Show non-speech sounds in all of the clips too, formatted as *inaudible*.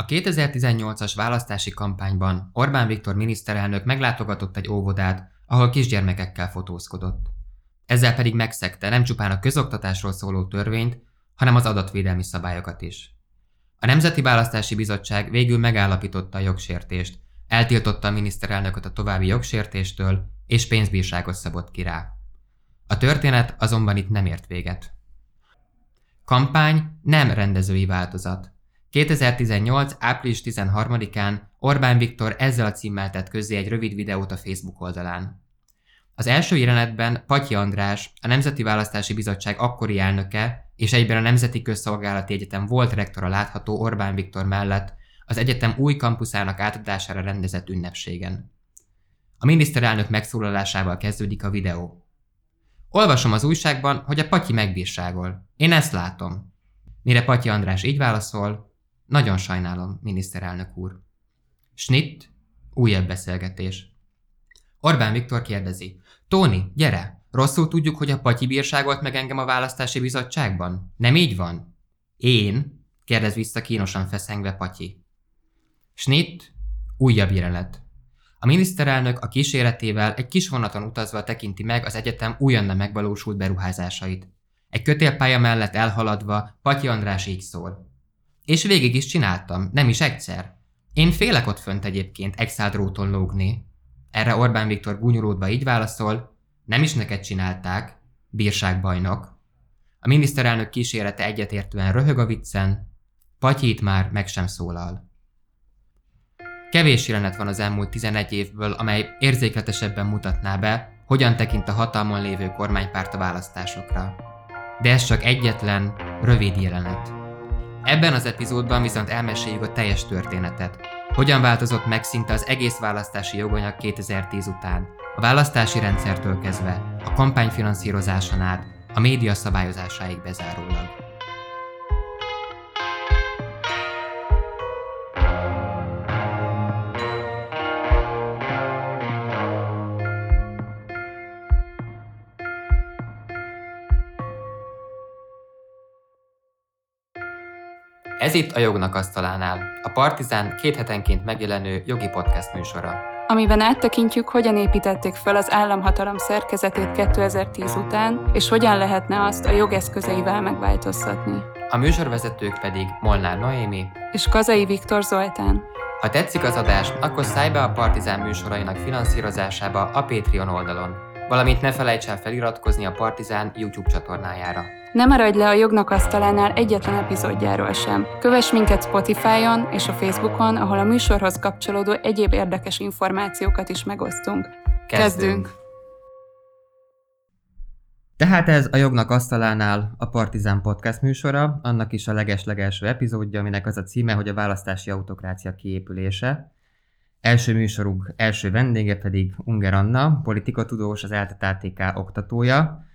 A 2018-as választási kampányban Orbán Viktor miniszterelnök meglátogatott egy óvodát, ahol kisgyermekekkel fotózkodott. Ezzel pedig megszegte nem csupán a közoktatásról szóló törvényt, hanem az adatvédelmi szabályokat is. A Nemzeti Választási Bizottság végül megállapította a jogsértést, eltiltotta a miniszterelnököt a további jogsértéstől, és pénzbírságot szabott ki rá. A történet azonban itt nem ért véget. Kampány nem rendezői változat. 2018. április 13-án Orbán Viktor ezzel a címmel tett közzé egy rövid videót a Facebook oldalán. Az első jelenetben Patyi András, a Nemzeti Választási Bizottság akkori elnöke és egyben a Nemzeti Közszolgálati Egyetem volt rektora látható Orbán Viktor mellett az egyetem új kampuszának átadására rendezett ünnepségen. A miniszterelnök megszólalásával kezdődik a videó. Olvasom az újságban, hogy a Patyi megbírságol. Én ezt látom. Mire Patyi András így válaszol, nagyon sajnálom, miniszterelnök úr. Schnitt, újabb beszélgetés. Orbán Viktor kérdezi. Tóni, gyere! Rosszul tudjuk, hogy a Patyi bírságolt meg engem a választási bizottságban? Nem így van? Én? kérdez vissza kínosan feszengve Patyi. Schnitt, újabb jelenet. A miniszterelnök a kíséretével egy kis vonaton utazva tekinti meg az egyetem újonnan megvalósult beruházásait. Egy kötélpálya mellett elhaladva Patyi András így szól. És végig is csináltam, nem is egyszer. Én félek ott fönt egyébként egy dróton lógni. Erre Orbán Viktor gúnyolódva így válaszol, nem is neked csinálták, bírságbajnok. A miniszterelnök kísérete egyetértően röhög a viccen, Patyit már meg sem szólal. Kevés jelenet van az elmúlt 11 évből, amely érzékletesebben mutatná be, hogyan tekint a hatalmon lévő kormánypárt a választásokra. De ez csak egyetlen, rövid jelenet. Ebben az epizódban viszont elmeséljük a teljes történetet. Hogyan változott meg szinte az egész választási joganyag 2010 után, a választási rendszertől kezdve, a kampányfinanszírozáson át, a média szabályozásáig bezárólag. Ez itt a Jognak Asztalánál, a Partizán két hetenként megjelenő jogi podcast műsora. Amiben áttekintjük, hogyan építették fel az államhatalom szerkezetét 2010 után, és hogyan lehetne azt a jogeszközeivel megváltoztatni. A műsorvezetők pedig Molnár Noémi és Kazai Viktor Zoltán. Ha tetszik az adás, akkor szállj be a Partizán műsorainak finanszírozásába a Patreon oldalon, valamint ne felejts el feliratkozni a Partizán YouTube csatornájára. Ne maradj le a jognak asztalánál egyetlen epizódjáról sem. Kövess minket Spotify-on és a Facebookon, ahol a műsorhoz kapcsolódó egyéb érdekes információkat is megosztunk. Kezdünk! Tehát ez a Jognak Asztalánál a Partizán Podcast műsora, annak is a legeslegelső epizódja, aminek az a címe, hogy a választási autokrácia kiépülése. Első műsorunk első vendége pedig Unger Anna, politikatudós, az ELTE oktatója,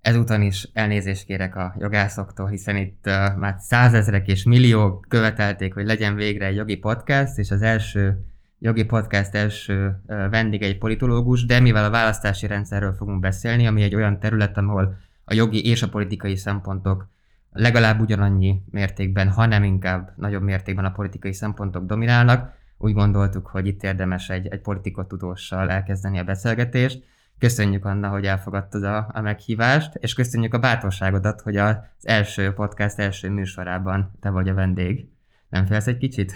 Ezúton is elnézést kérek a jogászoktól, hiszen itt uh, már százezrek és milliók követelték, hogy legyen végre egy jogi podcast, és az első jogi podcast első uh, vendége egy politológus, de mivel a választási rendszerről fogunk beszélni, ami egy olyan terület, ahol a jogi és a politikai szempontok legalább ugyanannyi mértékben, ha nem inkább nagyobb mértékben a politikai szempontok dominálnak, úgy gondoltuk, hogy itt érdemes egy, egy politikatudóssal elkezdeni a beszélgetést. Köszönjük, Anna, hogy elfogadtad a, a meghívást, és köszönjük a bátorságodat, hogy az első podcast első műsorában te vagy a vendég. Nem félsz egy kicsit?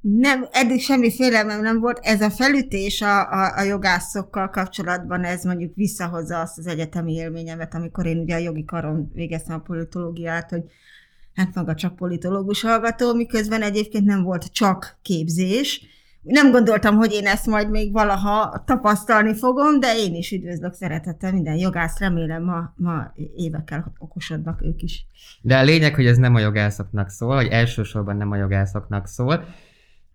Nem, eddig semmi félelmem nem volt. Ez a felütés a, a, a jogászokkal kapcsolatban, ez mondjuk visszahozza azt az egyetemi élményemet, amikor én ugye a jogi karon végeztem a politológiát, hogy hát maga csak politológus hallgató, miközben egyébként nem volt csak képzés, nem gondoltam, hogy én ezt majd még valaha tapasztalni fogom, de én is üdvözlök szeretettel minden jogász, remélem ma, ma évekkel okosodnak ők is. De a lényeg, hogy ez nem a jogászoknak szól, hogy elsősorban nem a jogászoknak szól.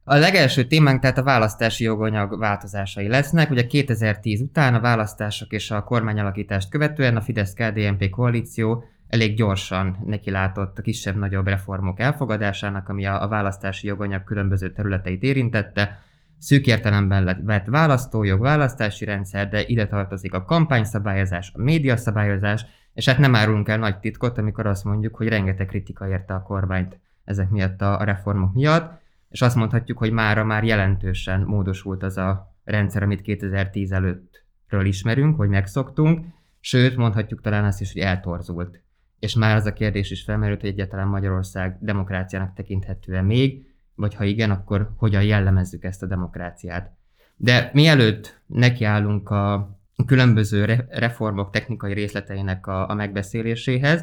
A legelső témánk tehát a választási joganyag változásai lesznek. Ugye 2010 után a választások és a kormányalakítást követően a Fidesz-KDNP koalíció elég gyorsan nekilátott a kisebb-nagyobb reformok elfogadásának, ami a, a választási joganyag különböző területeit érintette. Szűk értelemben vett választójog, választási rendszer, de ide tartozik a kampányszabályozás, a médiaszabályozás, és hát nem árulunk el nagy titkot, amikor azt mondjuk, hogy rengeteg kritika érte a kormányt ezek miatt a reformok miatt. és azt mondhatjuk, hogy mára már jelentősen módosult az a rendszer, amit 2010 előttről ismerünk, hogy megszoktunk, sőt, mondhatjuk talán azt is, hogy eltorzult. És már az a kérdés is felmerült, hogy egyáltalán Magyarország demokráciának tekinthető-e még, vagy ha igen, akkor hogyan jellemezzük ezt a demokráciát. De mielőtt nekiállunk a különböző reformok technikai részleteinek a, a megbeszéléséhez,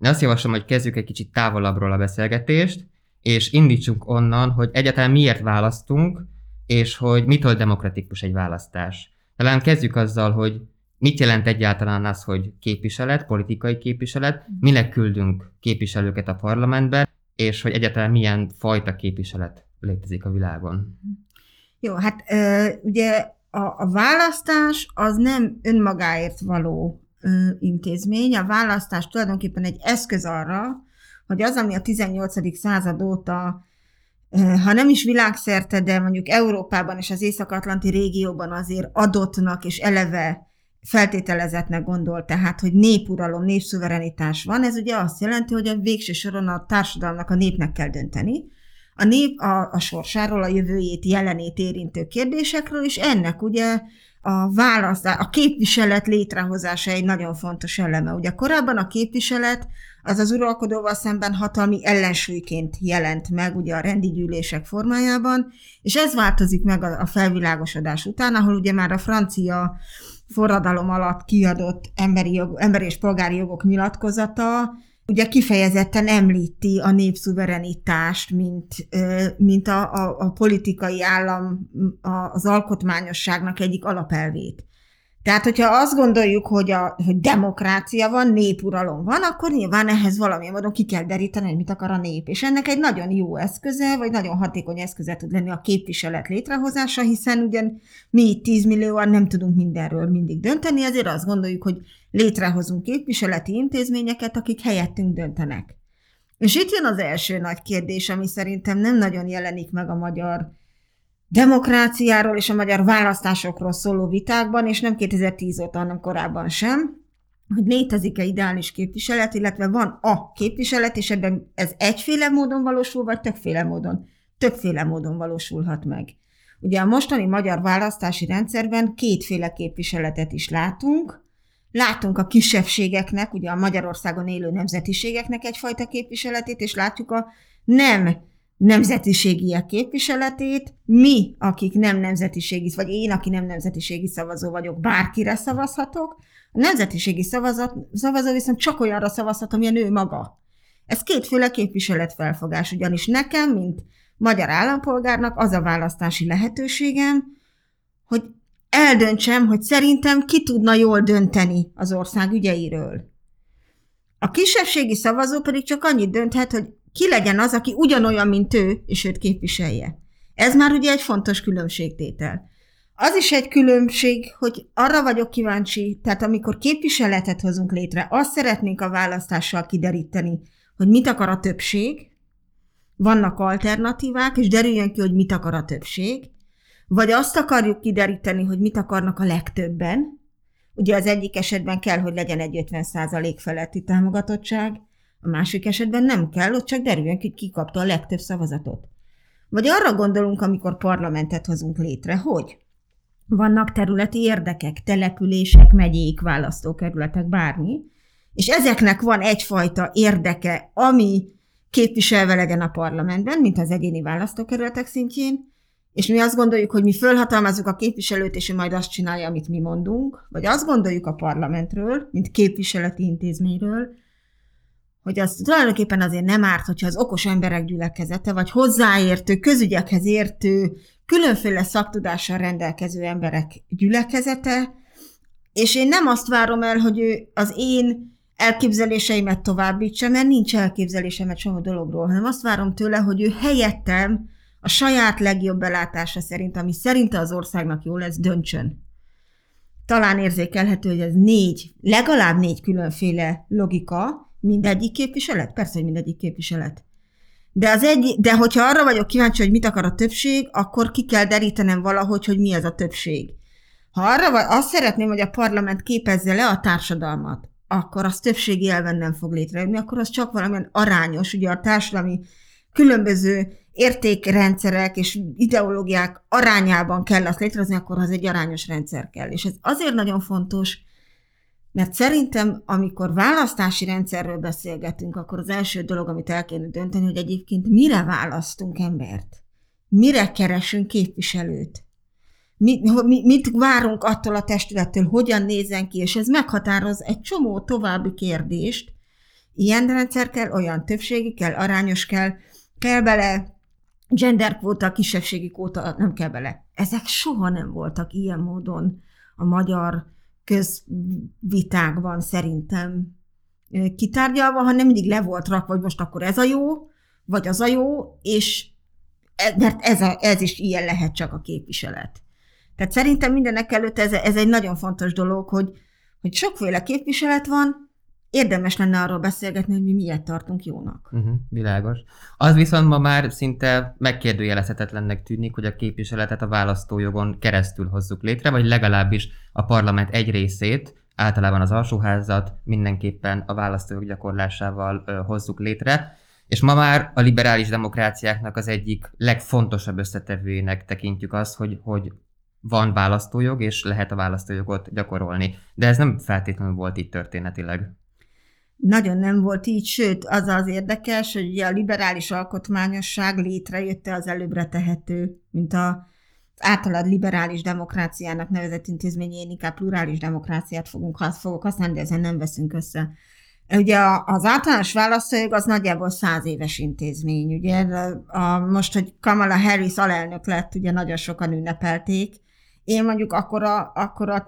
én azt javaslom, hogy kezdjük egy kicsit távolabbról a beszélgetést, és indítsunk onnan, hogy egyáltalán miért választunk, és hogy mitől demokratikus egy választás. Talán kezdjük azzal, hogy mit jelent egyáltalán az, hogy képviselet, politikai képviselet, minek küldünk képviselőket a parlamentbe, és hogy egyáltalán milyen fajta képviselet létezik a világon. Jó, hát ugye a, a választás az nem önmagáért való intézmény, a választás tulajdonképpen egy eszköz arra, hogy az, ami a 18. század óta, ha nem is világszerte, de mondjuk Európában és az Észak-Atlanti régióban azért adottnak és eleve feltételezetnek gondol, tehát, hogy népuralom, népszuverenitás van, ez ugye azt jelenti, hogy a végső soron a társadalomnak, a népnek kell dönteni, a nép a, a sorsáról, a jövőjét, jelenét érintő kérdésekről, és ennek ugye a választás, a képviselet létrehozása egy nagyon fontos eleme. Ugye korábban a képviselet az az uralkodóval szemben hatalmi ellensúlyként jelent meg ugye a rendi gyűlések formájában, és ez változik meg a felvilágosodás után, ahol ugye már a francia forradalom alatt kiadott emberi, jog, emberi és polgári jogok nyilatkozata ugye kifejezetten említi a népszuverenitást, mint, mint a, a, a politikai állam, az alkotmányosságnak egyik alapelvét. Tehát, hogyha azt gondoljuk, hogy, a, hogy demokrácia van, népuralom van, akkor nyilván ehhez valamilyen módon ki kell deríteni, hogy mit akar a nép. És ennek egy nagyon jó eszköze, vagy nagyon hatékony eszköze tud lenni a képviselet létrehozása, hiszen ugyan mi itt 10 millióan nem tudunk mindenről mindig dönteni, ezért azt gondoljuk, hogy létrehozunk képviseleti intézményeket, akik helyettünk döntenek. És itt jön az első nagy kérdés, ami szerintem nem nagyon jelenik meg a magyar demokráciáról és a magyar választásokról szóló vitákban, és nem 2010 óta, hanem korábban sem, hogy létezik-e ideális képviselet, illetve van a képviselet, és ebben ez egyféle módon valósul, vagy többféle módon? Többféle módon valósulhat meg. Ugye a mostani magyar választási rendszerben kétféle képviseletet is látunk. Látunk a kisebbségeknek, ugye a Magyarországon élő nemzetiségeknek egyfajta képviseletét, és látjuk a nem nemzetiségiek képviseletét, mi, akik nem nemzetiségi, vagy én, aki nem nemzetiségi szavazó vagyok, bárkire szavazhatok, a nemzetiségi szavazat, szavazó viszont csak olyanra szavazhat, amilyen ő maga. Ez kétféle képviseletfelfogás, ugyanis nekem, mint magyar állampolgárnak az a választási lehetőségem, hogy eldöntsem, hogy szerintem ki tudna jól dönteni az ország ügyeiről. A kisebbségi szavazó pedig csak annyit dönthet, hogy ki legyen az, aki ugyanolyan, mint ő, és őt képviselje. Ez már ugye egy fontos különbségtétel. Az is egy különbség, hogy arra vagyok kíváncsi, tehát amikor képviseletet hozunk létre, azt szeretnénk a választással kideríteni, hogy mit akar a többség, vannak alternatívák, és derüljön ki, hogy mit akar a többség, vagy azt akarjuk kideríteni, hogy mit akarnak a legtöbben, ugye az egyik esetben kell, hogy legyen egy 50% feletti támogatottság, a másik esetben nem kell, ott csak derüljön ki, ki kapta a legtöbb szavazatot. Vagy arra gondolunk, amikor parlamentet hozunk létre, hogy vannak területi érdekek, települések, megyék, választókerületek, bármi, és ezeknek van egyfajta érdeke, ami képviselve legyen a parlamentben, mint az egyéni választókerületek szintjén, és mi azt gondoljuk, hogy mi fölhatalmazzuk a képviselőt, és ő majd azt csinálja, amit mi mondunk, vagy azt gondoljuk a parlamentről, mint képviseleti intézményről, hogy az tulajdonképpen azért nem árt, hogyha az okos emberek gyülekezete, vagy hozzáértő, közügyekhez értő, különféle szaktudással rendelkező emberek gyülekezete, és én nem azt várom el, hogy ő az én elképzeléseimet továbbítsa, mert nincs elképzelésem egy csomó dologról, hanem azt várom tőle, hogy ő helyettem a saját legjobb belátása szerint, ami szerinte az országnak jó lesz, döntsön. Talán érzékelhető, hogy ez négy, legalább négy különféle logika, Mindegyik képviselet? Persze, hogy mindegyik képviselet. De, az egy, de hogyha arra vagyok kíváncsi, hogy mit akar a többség, akkor ki kell derítenem valahogy, hogy mi az a többség. Ha arra vagy, azt szeretném, hogy a parlament képezze le a társadalmat, akkor az többségi elven nem fog létrejönni, akkor az csak valamilyen arányos, ugye a társadalmi különböző értékrendszerek és ideológiák arányában kell azt létrehozni, akkor az egy arányos rendszer kell. És ez azért nagyon fontos, mert szerintem, amikor választási rendszerről beszélgetünk, akkor az első dolog, amit el kéne dönteni, hogy egyébként mire választunk embert? Mire keresünk képviselőt? Mit, mit várunk attól a testülettől, hogyan nézen ki, és ez meghatároz egy csomó további kérdést. Ilyen rendszer kell, olyan többségi kell, arányos kell, kell bele genderkvóta, kisebbségi kvóta, nem kell bele. Ezek soha nem voltak ilyen módon a magyar közvitákban szerintem kitárgyalva, hanem mindig le volt rakva, hogy most akkor ez a jó, vagy az a jó, és e, mert ez, a, ez is ilyen lehet csak a képviselet. Tehát szerintem mindenek előtt ez, ez egy nagyon fontos dolog, hogy, hogy sokféle képviselet van, érdemes lenne arról beszélgetni, hogy mi miért tartunk jónak. Uh-huh, világos. Az viszont ma már szinte megkérdőjelezhetetlennek tűnik, hogy a képviseletet a választójogon keresztül hozzuk létre, vagy legalábbis a parlament egy részét, általában az alsóházat mindenképpen a választójog gyakorlásával ö, hozzuk létre. És ma már a liberális demokráciáknak az egyik legfontosabb összetevőjének tekintjük azt, hogy, hogy van választójog, és lehet a választójogot gyakorolni. De ez nem feltétlenül volt így történetileg nagyon nem volt így, sőt, az az érdekes, hogy ugye a liberális alkotmányosság létrejötte az előbbre tehető, mint a általad liberális demokráciának nevezett intézmény, én inkább plurális demokráciát fogunk, fogok használni, de ezen nem veszünk össze. Ugye az általános választójog az nagyjából száz éves intézmény. Ugye a, most, hogy Kamala Harris alelnök lett, ugye nagyon sokan ünnepelték. Én mondjuk akkor a, akkor a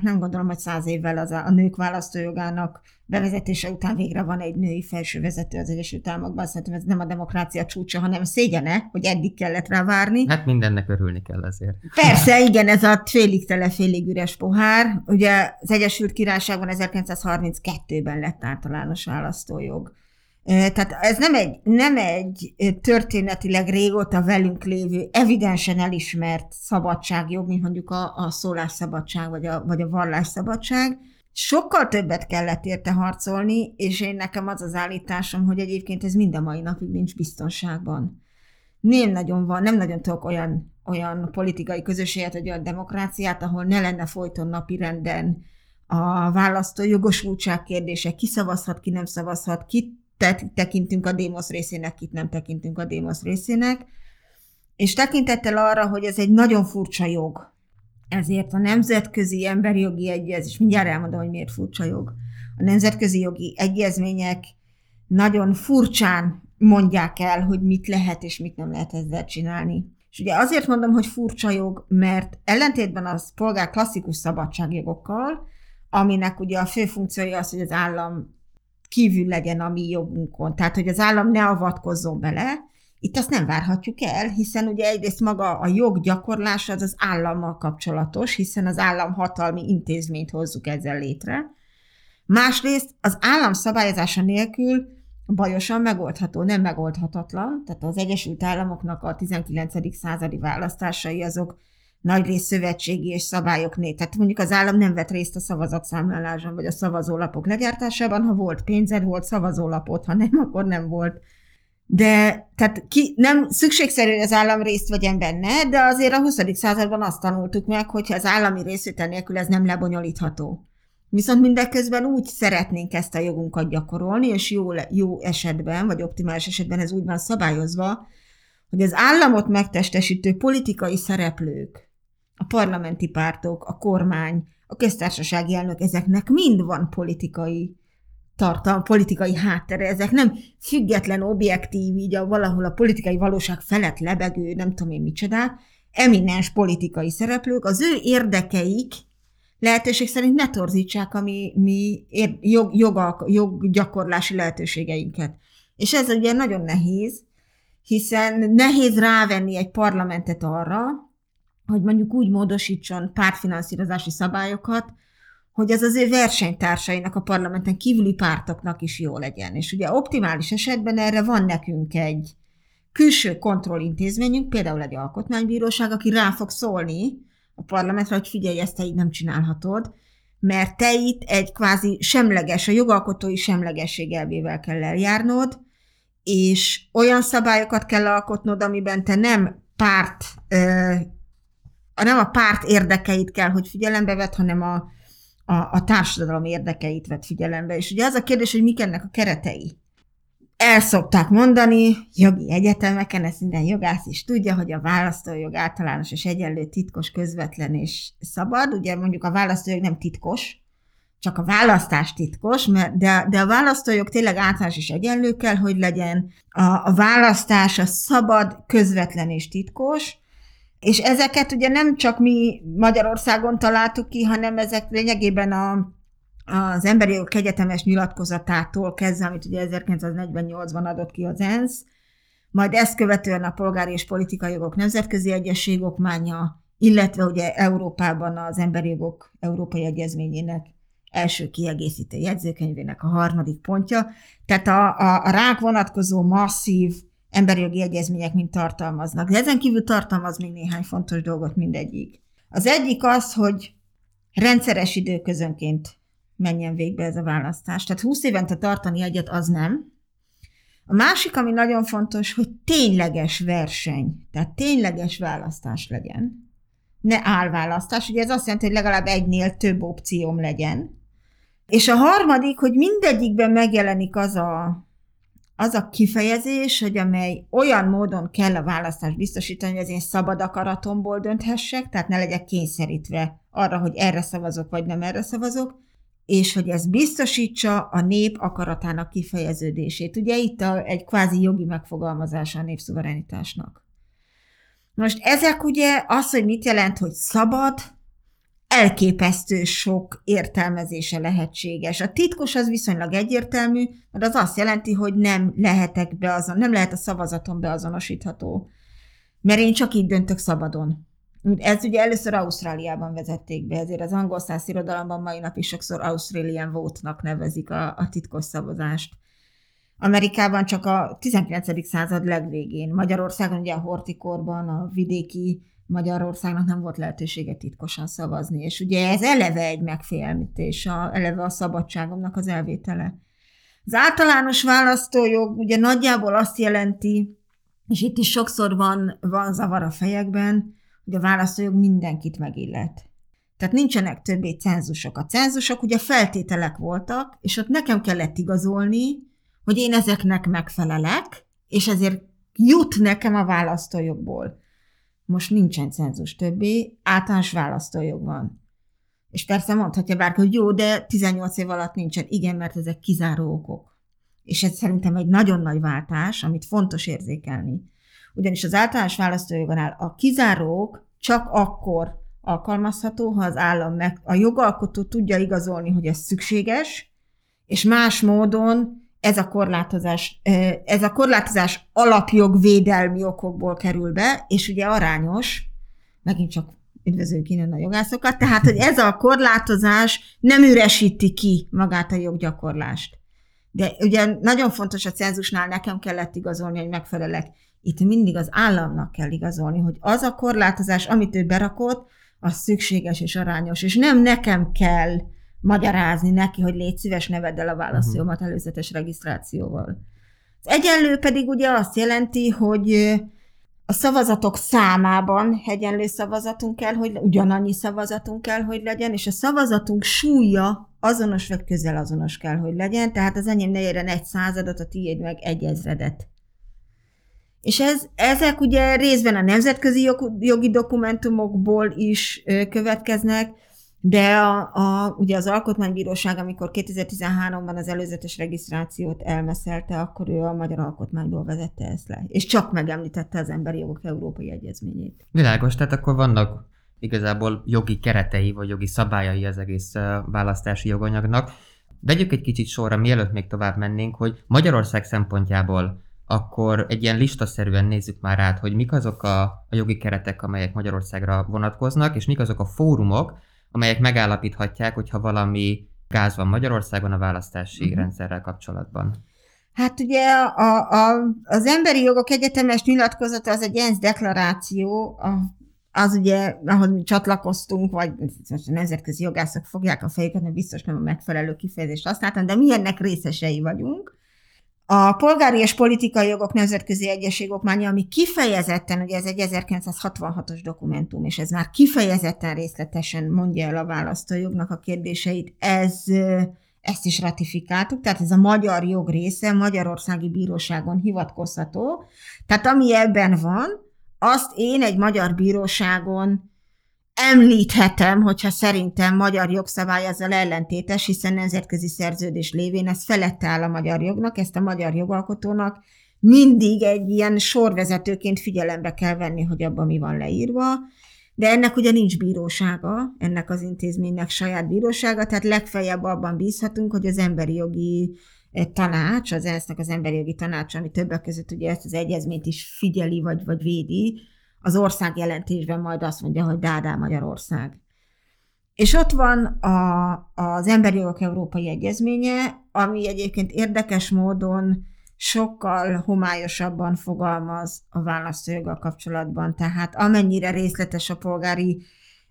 nem gondolom, hogy száz évvel az a, a nők választójogának bevezetése után végre van egy női felsővezető az Egyesült Államokban. Szerintem ez nem a demokrácia csúcsa, hanem szégyene, hogy eddig kellett rá várni. Hát mindennek örülni kell azért. Persze, igen, ez a félig tele, félig üres pohár. Ugye az Egyesült Királyságban 1932-ben lett általános választójog. Tehát ez nem egy, nem egy történetileg régóta velünk lévő, evidensen elismert szabadságjog, mint mondjuk a, a szólásszabadság vagy a, vagy a vallásszabadság, Sokkal többet kellett érte harcolni, és én nekem az az állításom, hogy egyébként ez mind a mai napig nincs biztonságban. Nem nagyon van, nem nagyon tudok olyan, olyan politikai közösséget, vagy olyan demokráciát, ahol ne lenne folyton napi renden a választó jogosultság kérdése, ki szavazhat, ki nem szavazhat, kit tekintünk a démosz részének, kit nem tekintünk a démosz részének, és tekintettel arra, hogy ez egy nagyon furcsa jog, ezért a nemzetközi emberi jogi egyezés, mindjárt elmondom, hogy miért furcsa jog, a nemzetközi jogi egyezmények nagyon furcsán mondják el, hogy mit lehet és mit nem lehet ezzel csinálni. És ugye azért mondom, hogy furcsa jog, mert ellentétben az polgár klasszikus szabadságjogokkal, aminek ugye a fő funkciója az, hogy az állam kívül legyen a mi jogunkon, tehát hogy az állam ne avatkozzon bele, itt azt nem várhatjuk el, hiszen ugye egyrészt maga a jog gyakorlása az az állammal kapcsolatos, hiszen az állam hatalmi intézményt hozzuk ezzel létre. Másrészt az állam szabályozása nélkül bajosan megoldható, nem megoldhatatlan. Tehát az Egyesült Államoknak a 19. századi választásai azok nagy rész szövetségi és szabályok né. Tehát mondjuk az állam nem vett részt a szavazatszámláláson, vagy a szavazólapok legyártásában, ha volt pénzed, volt szavazólapot, ha nem, akkor nem volt de tehát ki, nem szükségszerű, hogy az állam részt vegyen benne, de azért a 20. században azt tanultuk meg, hogy az állami részvétel nélkül ez nem lebonyolítható. Viszont mindeközben úgy szeretnénk ezt a jogunkat gyakorolni, és jó, jó esetben, vagy optimális esetben ez úgy van szabályozva, hogy az államot megtestesítő politikai szereplők, a parlamenti pártok, a kormány, a köztársasági elnök, ezeknek mind van politikai tartalma, politikai háttere, ezek nem független, objektív, így a valahol a politikai valóság felett lebegő, nem tudom én micsodák, eminens politikai szereplők, az ő érdekeik lehetőség szerint ne torzítsák a mi, mi jog, jog, joggyakorlási lehetőségeinket. És ez ugye nagyon nehéz, hiszen nehéz rávenni egy parlamentet arra, hogy mondjuk úgy módosítson pártfinanszírozási szabályokat, hogy ez az ő versenytársainak, a parlamenten kívüli pártoknak is jó legyen. És ugye optimális esetben erre van nekünk egy külső kontrollintézményünk, például egy alkotmánybíróság, aki rá fog szólni a parlamentre, hogy figyelj, ezt te így nem csinálhatod, mert te itt egy kvázi semleges, a jogalkotói semlegesség elvével kell eljárnod, és olyan szabályokat kell alkotnod, amiben te nem párt, nem a párt érdekeit kell, hogy figyelembe vett, hanem a, a, a társadalom érdekeit vett figyelembe. És ugye az a kérdés, hogy mik ennek a keretei. El szokták mondani, jogi egyetemeken, ezt minden jogász is tudja, hogy a választójog általános és egyenlő titkos, közvetlen és szabad. Ugye mondjuk a választójog nem titkos, csak a választás titkos, mert de, de a választójog tényleg általános és egyenlő kell, hogy legyen. A, a választás a szabad, közvetlen és titkos, és ezeket ugye nem csak mi Magyarországon találtuk ki, hanem ezek lényegében a, az Emberi Jogok Egyetemes nyilatkozatától kezdve, amit ugye 1948-ban adott ki az ENSZ, majd ezt követően a polgári és politikai jogok nemzetközi egyesség okmánya, illetve ugye Európában az Emberi Jogok Európai Egyezményének első kiegészítő jegyzőkönyvének a harmadik pontja. Tehát a, a, a rák vonatkozó masszív emberi jogi egyezmények mind tartalmaznak. De ezen kívül tartalmaz még néhány fontos dolgot mindegyik. Az egyik az, hogy rendszeres időközönként menjen végbe ez a választás. Tehát 20 évente tartani egyet az nem. A másik, ami nagyon fontos, hogy tényleges verseny, tehát tényleges választás legyen. Ne állválasztás, ugye ez azt jelenti, hogy legalább egynél több opcióm legyen. És a harmadik, hogy mindegyikben megjelenik az a, az a kifejezés, hogy amely olyan módon kell a választást biztosítani, hogy az én szabad akaratomból dönthessek, tehát ne legyek kényszerítve arra, hogy erre szavazok, vagy nem erre szavazok, és hogy ez biztosítsa a nép akaratának kifejeződését. Ugye itt a, egy kvázi jogi megfogalmazása a népszuverenitásnak. Most ezek ugye az, hogy mit jelent, hogy szabad, elképesztő sok értelmezése lehetséges. A titkos az viszonylag egyértelmű, mert az azt jelenti, hogy nem lehetek beazon, nem lehet a szavazaton beazonosítható. Mert én csak így döntök szabadon. Ez ugye először Ausztráliában vezették be, ezért az angol száz irodalomban mai nap is sokszor Australian vote-nak nevezik a, a titkos szavazást. Amerikában csak a 19. század legvégén, Magyarországon ugye a hortikorban, a vidéki Magyarországnak nem volt lehetősége titkosan szavazni, és ugye ez eleve egy megfélemlítés, a, eleve a szabadságomnak az elvétele. Az általános választójog ugye nagyjából azt jelenti, és itt is sokszor van, van zavar a fejekben, hogy a választójog mindenkit megillet. Tehát nincsenek többé cenzusok. A cenzusok ugye feltételek voltak, és ott nekem kellett igazolni, hogy én ezeknek megfelelek, és ezért jut nekem a választójogból most nincsen cenzus többé, általános választójog van. És persze mondhatja bárki, hogy jó, de 18 év alatt nincsen. Igen, mert ezek kizáró okok. És ez szerintem egy nagyon nagy váltás, amit fontos érzékelni. Ugyanis az általános választójogonál a kizárók csak akkor alkalmazható, ha az állam meg, a jogalkotó tudja igazolni, hogy ez szükséges, és más módon ez a korlátozás, ez a korlátozás alapjogvédelmi okokból kerül be, és ugye arányos, megint csak üdvözlők innen a jogászokat, tehát, hogy ez a korlátozás nem üresíti ki magát a joggyakorlást. De ugye nagyon fontos a cenzusnál, nekem kellett igazolni, hogy megfelelek. Itt mindig az államnak kell igazolni, hogy az a korlátozás, amit ő berakott, az szükséges és arányos, és nem nekem kell magyarázni neki, hogy légy szíves, ne vedd el a válaszjómat mhm. előzetes regisztrációval. Az egyenlő pedig ugye azt jelenti, hogy a szavazatok számában egyenlő szavazatunk kell, hogy ugyanannyi szavazatunk kell, hogy legyen, és a szavazatunk súlya azonos vagy közel azonos kell, hogy legyen, tehát az enyém ne érjen egy századat, a tiéd meg egy ezredet. És ez, ezek ugye részben a nemzetközi jogi dokumentumokból is következnek, de a, a, ugye az Alkotmánybíróság, amikor 2013-ban az előzetes regisztrációt elmeszelte, akkor ő a Magyar Alkotmányból vezette ezt le, és csak megemlítette az Emberi Jogok Európai Egyezményét. Világos, tehát akkor vannak igazából jogi keretei, vagy jogi szabályai az egész választási joganyagnak. Vegyük egy kicsit sorra, mielőtt még tovább mennénk, hogy Magyarország szempontjából akkor egy ilyen listaszerűen nézzük már át, hogy mik azok a, a jogi keretek, amelyek Magyarországra vonatkoznak, és mik azok a fórumok, amelyek megállapíthatják, hogyha valami gáz van Magyarországon a választási uh-huh. rendszerrel kapcsolatban. Hát ugye a, a, az Emberi Jogok Egyetemes nyilatkozata az egy ENSZ deklaráció, a, az ugye, ahhoz mi csatlakoztunk, vagy most a nemzetközi jogászok fogják a fejüket, mert biztos nem a megfelelő kifejezést használtam, de mi ennek részesei vagyunk. A polgári és politikai jogok nemzetközi egyesség okmánya, ami kifejezetten, ugye ez egy 1966-os dokumentum, és ez már kifejezetten részletesen mondja el a választójognak a kérdéseit, ez, ezt is ratifikáltuk, tehát ez a magyar jog része, Magyarországi Bíróságon hivatkozható. Tehát ami ebben van, azt én egy magyar bíróságon említhetem, hogyha szerintem magyar jogszabály azzal ellentétes, hiszen nemzetközi szerződés lévén ez felette áll a magyar jognak, ezt a magyar jogalkotónak mindig egy ilyen sorvezetőként figyelembe kell venni, hogy abban mi van leírva, de ennek ugye nincs bírósága, ennek az intézménynek saját bírósága, tehát legfeljebb abban bízhatunk, hogy az emberi jogi eh, tanács, az ensz az emberi jogi tanács, ami többek között ugye ezt az egyezményt is figyeli, vagy, vagy védi, az ország jelentésben majd azt mondja, hogy Dádá Magyarország. És ott van a, az Emberi Jogok Európai Egyezménye, ami egyébként érdekes módon sokkal homályosabban fogalmaz a választójoggal kapcsolatban. Tehát amennyire részletes a polgári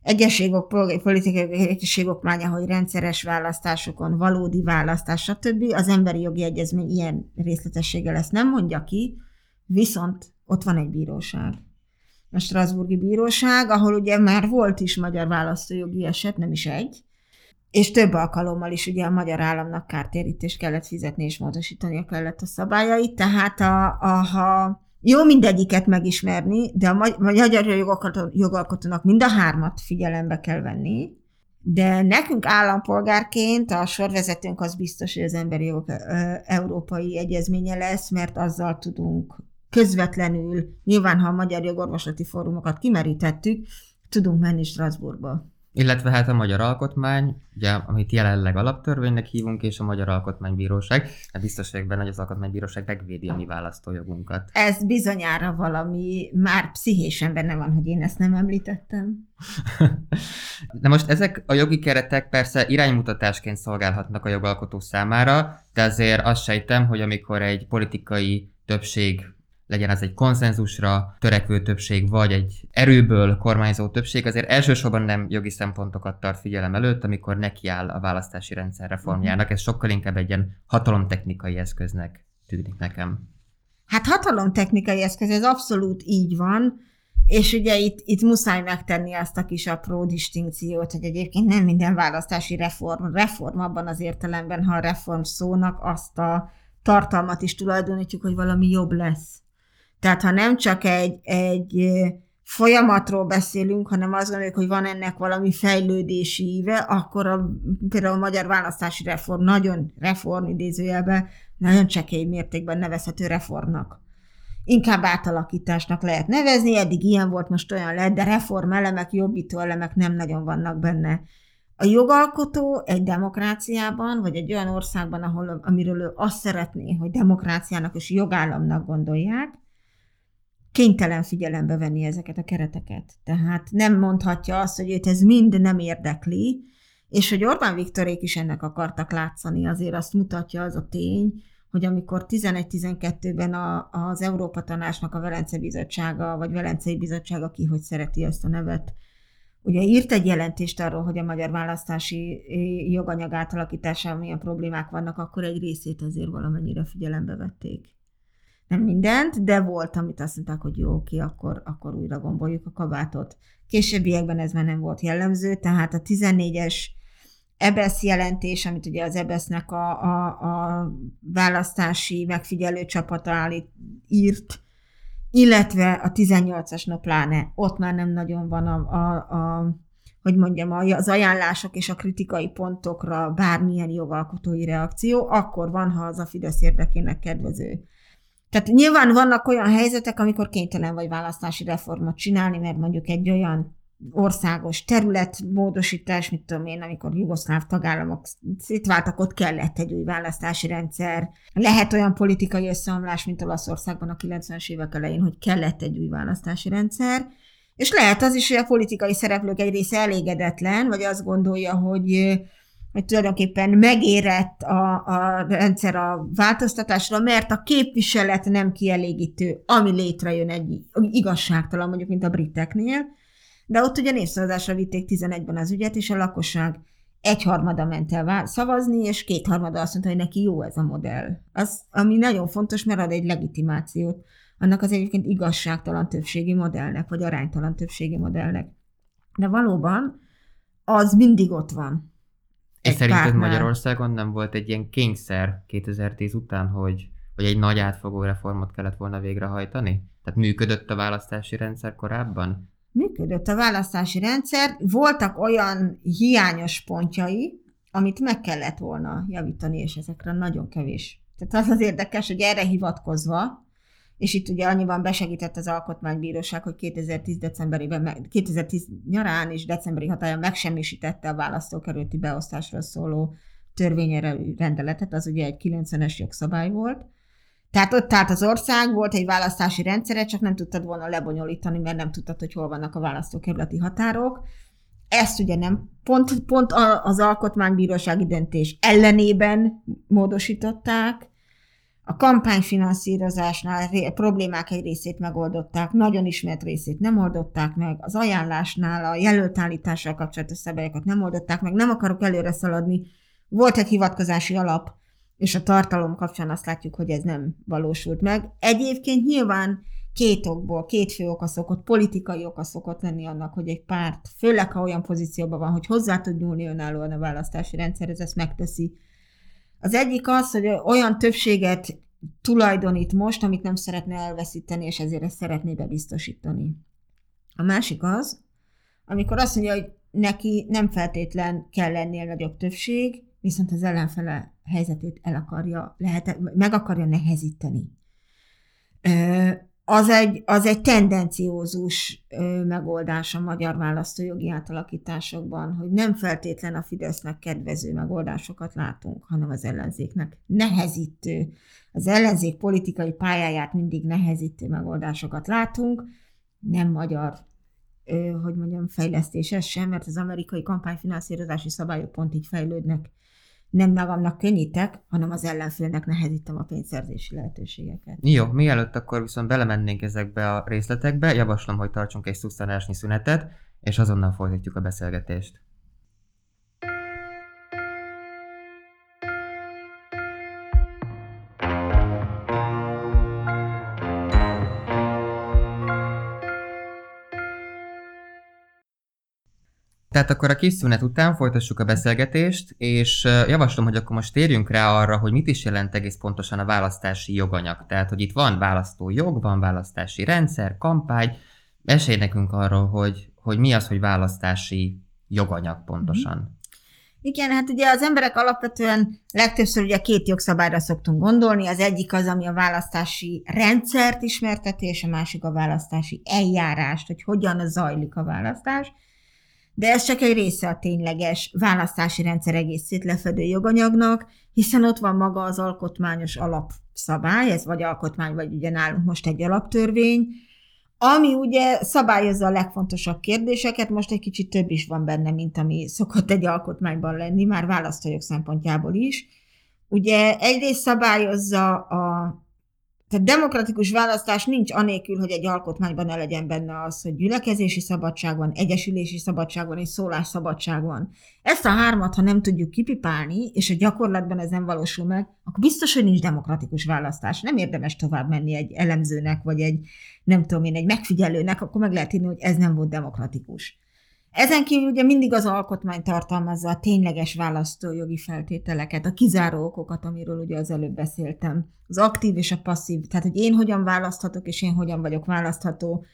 egyességok, polgári politikai egyességokmánya, hogy rendszeres választásokon, valódi választás, stb. Az emberi jogi egyezmény ilyen részletességgel ezt nem mondja ki, viszont ott van egy bíróság a Strasburgi Bíróság, ahol ugye már volt is magyar választójogi eset, nem is egy, és több alkalommal is ugye a magyar államnak kártérítést kellett fizetni, és módosítania kellett a szabályait, tehát a, a, ha jó mindegyiket megismerni, de a magyar jogalkotónak mind a hármat figyelembe kell venni, de nekünk állampolgárként a sorvezetőnk az biztos, hogy az emberi jogok európai egyezménye lesz, mert azzal tudunk közvetlenül, nyilván ha a magyar jogorvoslati fórumokat kimerítettük, tudunk menni Strasbourgba. Illetve hát a Magyar Alkotmány, ugye, amit jelenleg alaptörvénynek hívunk, és a Magyar Alkotmánybíróság. Hát biztos vagyok benne, hogy az Alkotmánybíróság megvédi a mi választójogunkat. Ez bizonyára valami már pszichésen benne van, hogy én ezt nem említettem. *laughs* Na most ezek a jogi keretek persze iránymutatásként szolgálhatnak a jogalkotó számára, de azért azt sejtem, hogy amikor egy politikai többség legyen az egy konszenzusra törekvő többség, vagy egy erőből kormányzó többség, azért elsősorban nem jogi szempontokat tart figyelem előtt, amikor nekiáll a választási rendszer reformjának. Ez sokkal inkább egy ilyen hatalomtechnikai eszköznek tűnik nekem. Hát hatalomtechnikai eszköz, ez abszolút így van, és ugye itt, itt muszáj megtenni azt a kis apró distinkciót, hogy egyébként nem minden választási reform, reform abban az értelemben, ha a reform szónak azt a tartalmat is tulajdonítjuk, hogy valami jobb lesz. Tehát ha nem csak egy, egy folyamatról beszélünk, hanem azt gondoljuk, hogy van ennek valami fejlődési íve, akkor a, például a magyar választási reform nagyon reform idézőjelben, nagyon csekély mértékben nevezhető reformnak. Inkább átalakításnak lehet nevezni, eddig ilyen volt, most olyan lett, de reform elemek, jobbító elemek nem nagyon vannak benne. A jogalkotó egy demokráciában, vagy egy olyan országban, ahol, amiről ő azt szeretné, hogy demokráciának és jogállamnak gondolják, kénytelen figyelembe venni ezeket a kereteket. Tehát nem mondhatja azt, hogy őt ez mind nem érdekli, és hogy Orbán Viktorék is ennek akartak látszani, azért azt mutatja az a tény, hogy amikor 11-12-ben a, az Európa Tanácsnak a Velence Bizottsága, vagy Velencei Bizottsága, ki hogy szereti ezt a nevet, ugye írt egy jelentést arról, hogy a magyar választási joganyag átalakításában milyen problémák vannak, akkor egy részét azért valamennyire figyelembe vették nem mindent, de volt, amit azt mondták, hogy jó, oké, akkor, akkor újra gomboljuk a kabátot. Későbbiekben ez már nem volt jellemző, tehát a 14-es EBESZ jelentés, amit ugye az EBESZ-nek a, a, a választási megfigyelő csapata állít, írt, illetve a 18-as nopláne, ott már nem nagyon van a, a, a hogy mondjam, az ajánlások és a kritikai pontokra bármilyen jogalkotói reakció, akkor van, ha az a Fidesz érdekének kedvező. Tehát nyilván vannak olyan helyzetek, amikor kénytelen vagy választási reformot csinálni, mert mondjuk egy olyan országos területmódosítás, mit tudom én, amikor jugoszláv tagállamok szétváltak, ott kellett egy új választási rendszer. Lehet olyan politikai összeomlás, mint Olaszországban a 90-es évek elején, hogy kellett egy új választási rendszer. És lehet az is, hogy a politikai szereplők egy része elégedetlen, vagy azt gondolja, hogy hogy tulajdonképpen megérett a, a rendszer a változtatásra, mert a képviselet nem kielégítő, ami létrejön egy igazságtalan, mondjuk, mint a briteknél, de ott ugye népszavazásra vitték 11-ben az ügyet, és a lakosság egyharmada ment el szavazni, és kétharmada azt mondta, hogy neki jó ez a modell. Az, ami nagyon fontos, mert ad egy legitimációt annak az egyébként igazságtalan többségi modellnek, vagy aránytalan többségi modellnek. De valóban az mindig ott van. És szerinted pártnál. Magyarországon nem volt egy ilyen kényszer 2010 után, hogy, hogy egy nagy átfogó reformot kellett volna végrehajtani? Tehát működött a választási rendszer korábban? Működött a választási rendszer, voltak olyan hiányos pontjai, amit meg kellett volna javítani, és ezekre nagyon kevés. Tehát az az érdekes, hogy erre hivatkozva, és itt ugye annyiban besegített az Alkotmánybíróság, hogy 2010 decemberében, 2010 nyarán és decemberi hatája megsemmisítette a választókerületi beosztásról szóló törvényre rendeletet, az ugye egy 90-es jogszabály volt, tehát ott állt az ország, volt egy választási rendszere, csak nem tudtad volna lebonyolítani, mert nem tudtad, hogy hol vannak a választókerületi határok. Ezt ugye nem, pont, pont az alkotmánybírósági döntés ellenében módosították, a kampányfinanszírozásnál problémák egy részét megoldották, nagyon ismert részét nem oldották meg, az ajánlásnál a jelöltállítással kapcsolatos szabályokat nem oldották meg, nem akarok előre szaladni. Volt egy hivatkozási alap, és a tartalom kapcsán azt látjuk, hogy ez nem valósult meg. Egyébként nyilván két okból, két fő oka szokott, politikai oka szokott lenni annak, hogy egy párt, főleg ha olyan pozícióban van, hogy hozzá tud nyúlni önállóan a választási rendszerhez, ezt megteszi. Az egyik az, hogy olyan többséget tulajdonít most, amit nem szeretne elveszíteni, és ezért ezt szeretné bebiztosítani. A másik az, amikor azt mondja, hogy neki nem feltétlen kell lennie nagyobb többség, viszont az ellenfele helyzetét el akarja, lehet, meg akarja nehezíteni. Az egy, az egy tendenciózus megoldás a magyar választójogi átalakításokban, hogy nem feltétlen a Fidesznek kedvező megoldásokat látunk, hanem az ellenzéknek nehezítő, az ellenzék politikai pályáját mindig nehezítő megoldásokat látunk, nem magyar hogy mondjam, fejlesztéses sem, mert az amerikai kampányfinanszírozási szabályok pont így fejlődnek nem magamnak könnyítek, hanem az ellenfélnek nehezítem a pénzszerzési lehetőségeket. Jó, mielőtt akkor viszont belemennénk ezekbe a részletekbe, javaslom, hogy tartsunk egy szusztanásnyi szünetet, és azonnal folytatjuk a beszélgetést. Tehát akkor a kis szünet után folytassuk a beszélgetést, és javaslom, hogy akkor most térjünk rá arra, hogy mit is jelent egész pontosan a választási joganyag. Tehát, hogy itt van választó jog, van választási rendszer, kampány. Esély nekünk arról, hogy, hogy mi az, hogy választási joganyag pontosan. Mm-hmm. Igen, hát ugye az emberek alapvetően legtöbbször ugye két jogszabályra szoktunk gondolni. Az egyik az, ami a választási rendszert ismerteti, és a másik a választási eljárást, hogy hogyan zajlik a választás. De ez csak egy része a tényleges választási rendszer egészét lefedő joganyagnak, hiszen ott van maga az alkotmányos alapszabály, ez vagy alkotmány, vagy ugye nálunk most egy alaptörvény, ami ugye szabályozza a legfontosabb kérdéseket, most egy kicsit több is van benne, mint ami szokott egy alkotmányban lenni, már választójog szempontjából is. Ugye egyrészt szabályozza a tehát demokratikus választás nincs anélkül, hogy egy alkotmányban ne legyen benne az, hogy gyülekezési szabadság van, egyesülési szabadság van és szólásszabadság van. Ezt a hármat, ha nem tudjuk kipipálni, és a gyakorlatban ez nem valósul meg, akkor biztos, hogy nincs demokratikus választás. Nem érdemes tovább menni egy elemzőnek, vagy egy, nem tudom én, egy megfigyelőnek, akkor meg lehet írni, hogy ez nem volt demokratikus. Ezen kívül ugye mindig az alkotmány tartalmazza a tényleges választójogi feltételeket, a kizáró okokat, amiről ugye az előbb beszéltem. Az aktív és a passzív, tehát hogy én hogyan választhatok, és én hogyan vagyok választható.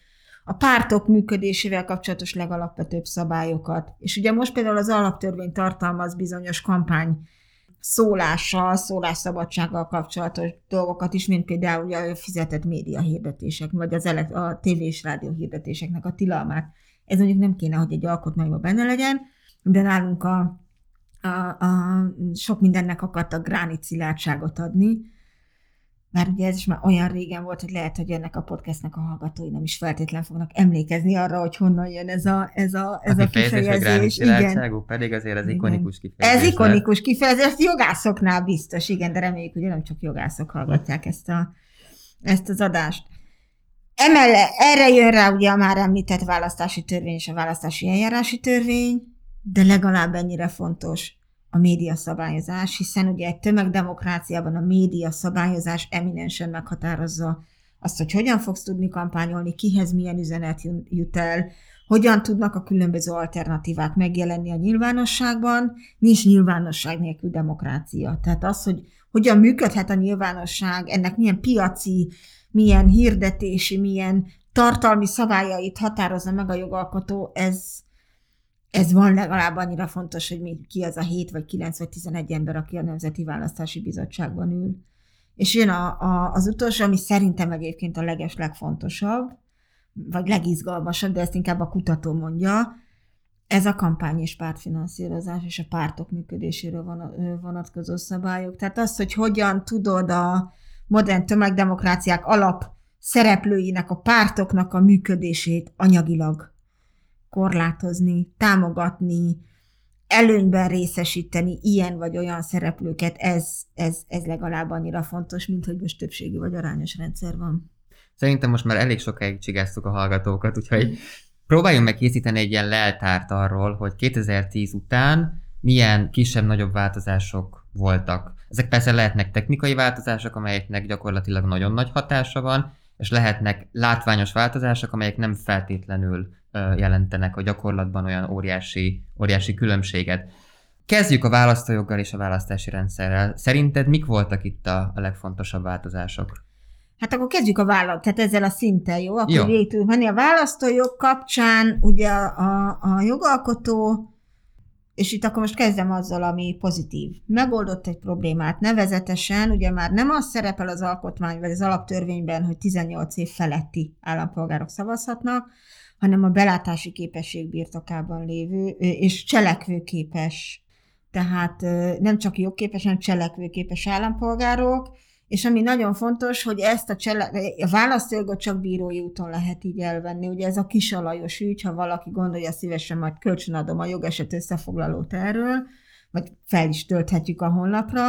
A pártok működésével kapcsolatos legalapvetőbb szabályokat. És ugye most például az alaptörvény tartalmaz bizonyos kampány szólással, szólásszabadsággal kapcsolatos dolgokat is, mint például ugye a fizetett média hirdetések, vagy az elekt- a tévé és rádió hirdetéseknek a tilalmát ez mondjuk nem kéne, hogy egy alkotmányban benne legyen, de nálunk a, a, a sok mindennek akartak gránit szilárdságot adni, mert ugye ez is már olyan régen volt, hogy lehet, hogy ennek a podcastnek a hallgatói nem is feltétlen fognak emlékezni arra, hogy honnan jön ez a, ez a, ez a, a kifejezés. Igen. pedig azért ez ikonikus kifejezés. Ez ikonikus kifejezés, ezt jogászoknál biztos, igen, de reméljük, hogy nem csak jogászok hallgatják ezt, a, ezt az adást. Emelle, erre jön rá ugye a már említett választási törvény és a választási eljárási törvény, de legalább ennyire fontos a média szabályozás, hiszen ugye egy tömegdemokráciában a média szabályozás eminensen meghatározza azt, hogy hogyan fogsz tudni kampányolni, kihez milyen üzenet jut el, hogyan tudnak a különböző alternatívák megjelenni a nyilvánosságban, nincs nyilvánosság nélkül demokrácia. Tehát az, hogy hogyan működhet a nyilvánosság, ennek milyen piaci, milyen hirdetési, milyen tartalmi szabályait határozza meg a jogalkotó, ez, ez van legalább annyira fontos, hogy mi, ki az a 7 vagy 9 vagy 11 ember, aki a Nemzeti Választási Bizottságban ül. És jön a, a, az utolsó, ami szerintem egyébként a leges legfontosabb, vagy legizgalmasabb, de ezt inkább a kutató mondja, ez a kampány és pártfinanszírozás és a pártok működéséről vonatkozó szabályok. Tehát az, hogy hogyan tudod a modern tömegdemokráciák alap szereplőinek, a pártoknak a működését anyagilag korlátozni, támogatni, előnyben részesíteni ilyen vagy olyan szereplőket, ez, ez, ez legalább annyira fontos, mint hogy most többségi vagy arányos rendszer van. Szerintem most már elég sokáig csigáztuk a hallgatókat, úgyhogy próbáljunk meg készíteni egy ilyen leltárt arról, hogy 2010 után milyen kisebb-nagyobb változások voltak. Ezek persze lehetnek technikai változások, amelyeknek gyakorlatilag nagyon nagy hatása van, és lehetnek látványos változások, amelyek nem feltétlenül jelentenek a gyakorlatban olyan óriási, óriási különbséget. Kezdjük a választójoggal és a választási rendszerrel. Szerinted mik voltak itt a, a legfontosabb változások? Hát akkor kezdjük a vállalat, tehát ezzel a szinten, jó? Akkor jó. végig menni. A választójog kapcsán ugye a, a jogalkotó, és itt akkor most kezdem azzal, ami pozitív. Megoldott egy problémát, nevezetesen, ugye már nem az szerepel az alkotmány vagy az alaptörvényben, hogy 18 év feletti állampolgárok szavazhatnak, hanem a belátási képesség birtokában lévő és cselekvőképes, tehát nem csak jogképes, hanem cselekvőképes állampolgárok, és ami nagyon fontos, hogy ezt a, csele- a választójogot csak bírói úton lehet így elvenni. Ugye ez a kisalajos ügy, ha valaki gondolja, szívesen majd kölcsönadom a jogeset összefoglalót erről, vagy fel is tölthetjük a honlapra,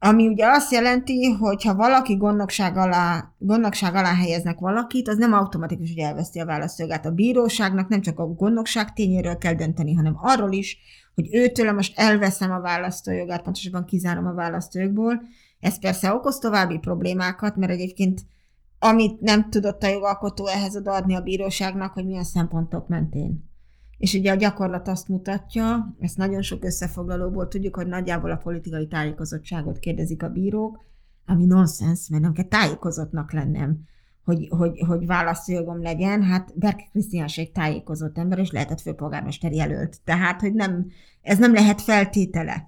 ami ugye azt jelenti, hogy ha valaki gondnokság alá, gondnokság alá helyeznek valakit, az nem automatikus, hogy elveszti a választójogát. A bíróságnak nem csak a gondnokság tényéről kell dönteni, hanem arról is, hogy őtől most elveszem a választójogát, pontosabban kizárom a választójogból, ez persze okoz további problémákat, mert egyébként amit nem tudott a jogalkotó ehhez odaadni a bíróságnak, hogy milyen szempontok mentén. És ugye a gyakorlat azt mutatja, ezt nagyon sok összefoglalóból tudjuk, hogy nagyjából a politikai tájékozottságot kérdezik a bírók, ami nonsens, mert nem kell tájékozottnak lennem, hogy, hogy, hogy választójogom legyen. Hát Berke Krisztiáns egy tájékozott ember, és lehetett főpolgármester jelölt. Tehát, hogy nem, ez nem lehet feltétele.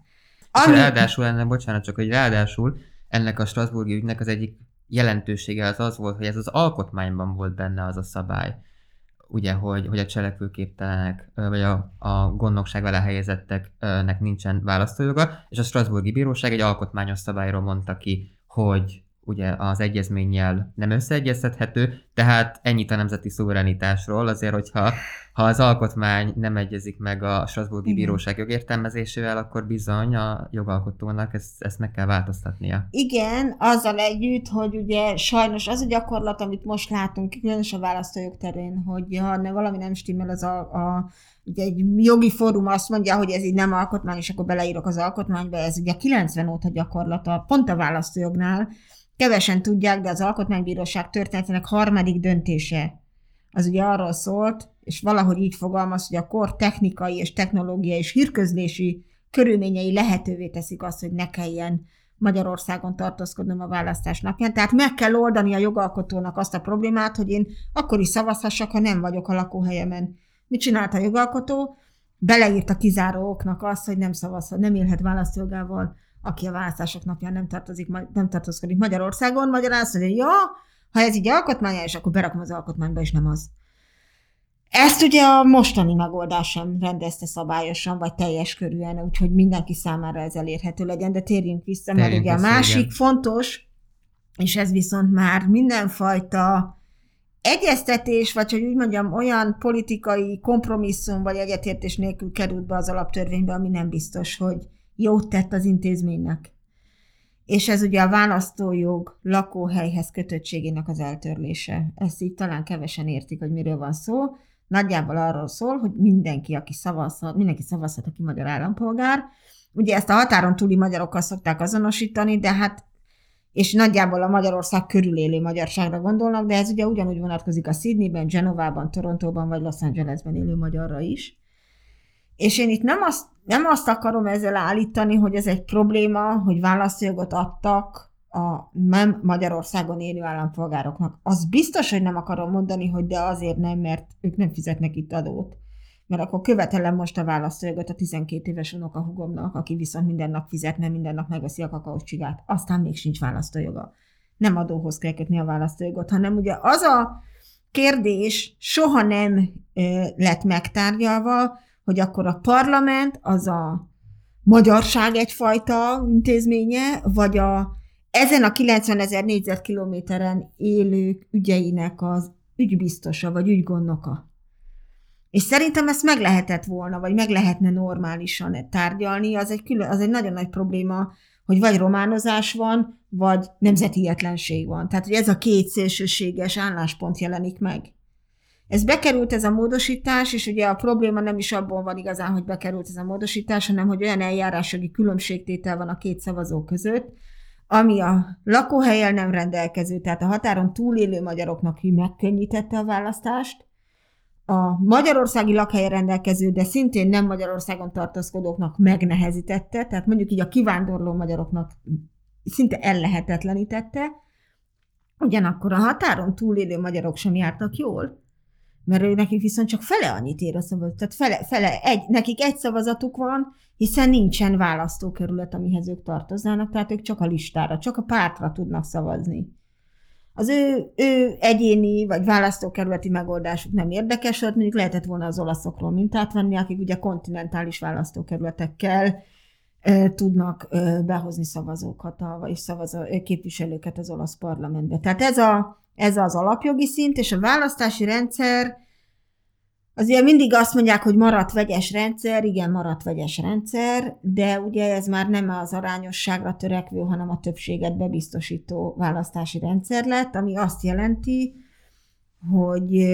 Ami... Ráadásul ennek, bocsánat, csak hogy ráadásul ennek a Strasburgi ügynek az egyik jelentősége az az volt, hogy ez az alkotmányban volt benne az a szabály, ugye, hogy, hogy a cselekvőképtelenek, vagy a, a gondnokság vele helyezetteknek nincsen választójoga, és a Strasburgi Bíróság egy alkotmányos szabályról mondta ki, hogy ugye az egyezménnyel nem összeegyeztethető, tehát ennyit a nemzeti szuverenitásról, azért, hogyha ha az alkotmány nem egyezik meg a Strasburgi Bíróság jogértelmezésével, akkor bizony a jogalkotónak ezt, ezt meg kell változtatnia. Igen, azzal együtt, hogy ugye sajnos az a gyakorlat, amit most látunk, különösen a választójog terén, hogy ha valami nem stimmel, az a, a ugye egy jogi fórum azt mondja, hogy ez így nem alkotmány, és akkor beleírok az alkotmányba, ez ugye 90 óta gyakorlata, pont a választójognál, Kevesen tudják, de az Alkotmánybíróság történetének harmadik döntése az ugye arról szólt, és valahogy így fogalmaz, hogy a kor technikai és technológiai és hírközlési körülményei lehetővé teszik azt, hogy ne kelljen Magyarországon tartózkodnom a választás napján. Tehát meg kell oldani a jogalkotónak azt a problémát, hogy én akkor is szavazhassak, ha nem vagyok a lakóhelyemen. Mit csinált a jogalkotó? Beleírt a kizáró oknak azt, hogy nem szavazhat, nem élhet választógával aki a választások napján nem, tartozik, nem tartózkodik Magyarországon, magyarán azt mondja, ja, ha ez így alkotmányos, akkor berakom az alkotmányba, és nem az. Ezt ugye a mostani megoldás sem rendezte szabályosan, vagy teljes körűen, úgyhogy mindenki számára ez elérhető legyen, de térjünk vissza, mert ugye a másik igen. fontos, és ez viszont már mindenfajta egyeztetés, vagy hogy úgy mondjam, olyan politikai kompromisszum vagy egyetértés nélkül került be az alaptörvénybe, ami nem biztos, hogy jót tett az intézménynek. És ez ugye a választójog lakóhelyhez kötöttségének az eltörlése. Ezt így talán kevesen értik, hogy miről van szó, nagyjából arról szól, hogy mindenki, aki szavazhat, mindenki szavazhat, aki magyar állampolgár. Ugye ezt a határon túli magyarokkal szokták azonosítani, de hát és nagyjából a Magyarország körül élő magyarságra gondolnak, de ez ugye ugyanúgy vonatkozik a Sydneyben, Genovában, Torontóban vagy Los Angelesben élő magyarra is. És én itt nem azt, nem azt akarom ezzel állítani, hogy ez egy probléma, hogy választójogot adtak a nem Magyarországon élő állampolgároknak. Az biztos, hogy nem akarom mondani, hogy de azért nem, mert ők nem fizetnek itt adót. Mert akkor követelem most a választójogot a 12 éves unokahugomnak, aki viszont minden nap fizetne, minden nap megveszi a kakaós csigát. Aztán még sincs választójoga. Nem adóhoz kell kötni a választójogot, hanem ugye az a kérdés soha nem ö, lett megtárgyalva, hogy akkor a parlament az a magyarság egyfajta intézménye, vagy a ezen a 90 ezer négyzetkilométeren élők ügyeinek az ügybiztosa, vagy ügygondnoka. És szerintem ezt meg lehetett volna, vagy meg lehetne normálisan tárgyalni, az egy, külön, az egy nagyon nagy probléma, hogy vagy románozás van, vagy nemzetietlenség van. Tehát, hogy ez a két szélsőséges álláspont jelenik meg. Ez bekerült ez a módosítás, és ugye a probléma nem is abból van igazán, hogy bekerült ez a módosítás, hanem hogy olyan eljárásjogi különbségtétel van a két szavazó között, ami a lakóhelyel nem rendelkező, tehát a határon túlélő magyaroknak megkönnyítette a választást, a magyarországi lakhelyen rendelkező, de szintén nem Magyarországon tartózkodóknak megnehezítette, tehát mondjuk így a kivándorló magyaroknak szinte ellehetetlenítette, ugyanakkor a határon túlélő magyarok sem jártak jól, mert ő nekik viszont csak fele annyit ér a szavazat. Tehát fele, fele egy, nekik egy szavazatuk van, hiszen nincsen választókerület, amihez ők tartoznának, tehát ők csak a listára, csak a pártra tudnak szavazni. Az ő, ő egyéni vagy választókerületi megoldásuk nem érdekes, mert mondjuk lehetett volna az olaszokról mintát venni, akik ugye kontinentális választókerületekkel tudnak behozni szavazókat, a, vagy szavazó, képviselőket az olasz parlamentbe. Tehát ez a, ez az alapjogi szint, és a választási rendszer, azért mindig azt mondják, hogy maradt vegyes rendszer, igen, maradt vegyes rendszer, de ugye ez már nem az arányosságra törekvő, hanem a többséget bebiztosító választási rendszer lett, ami azt jelenti, hogy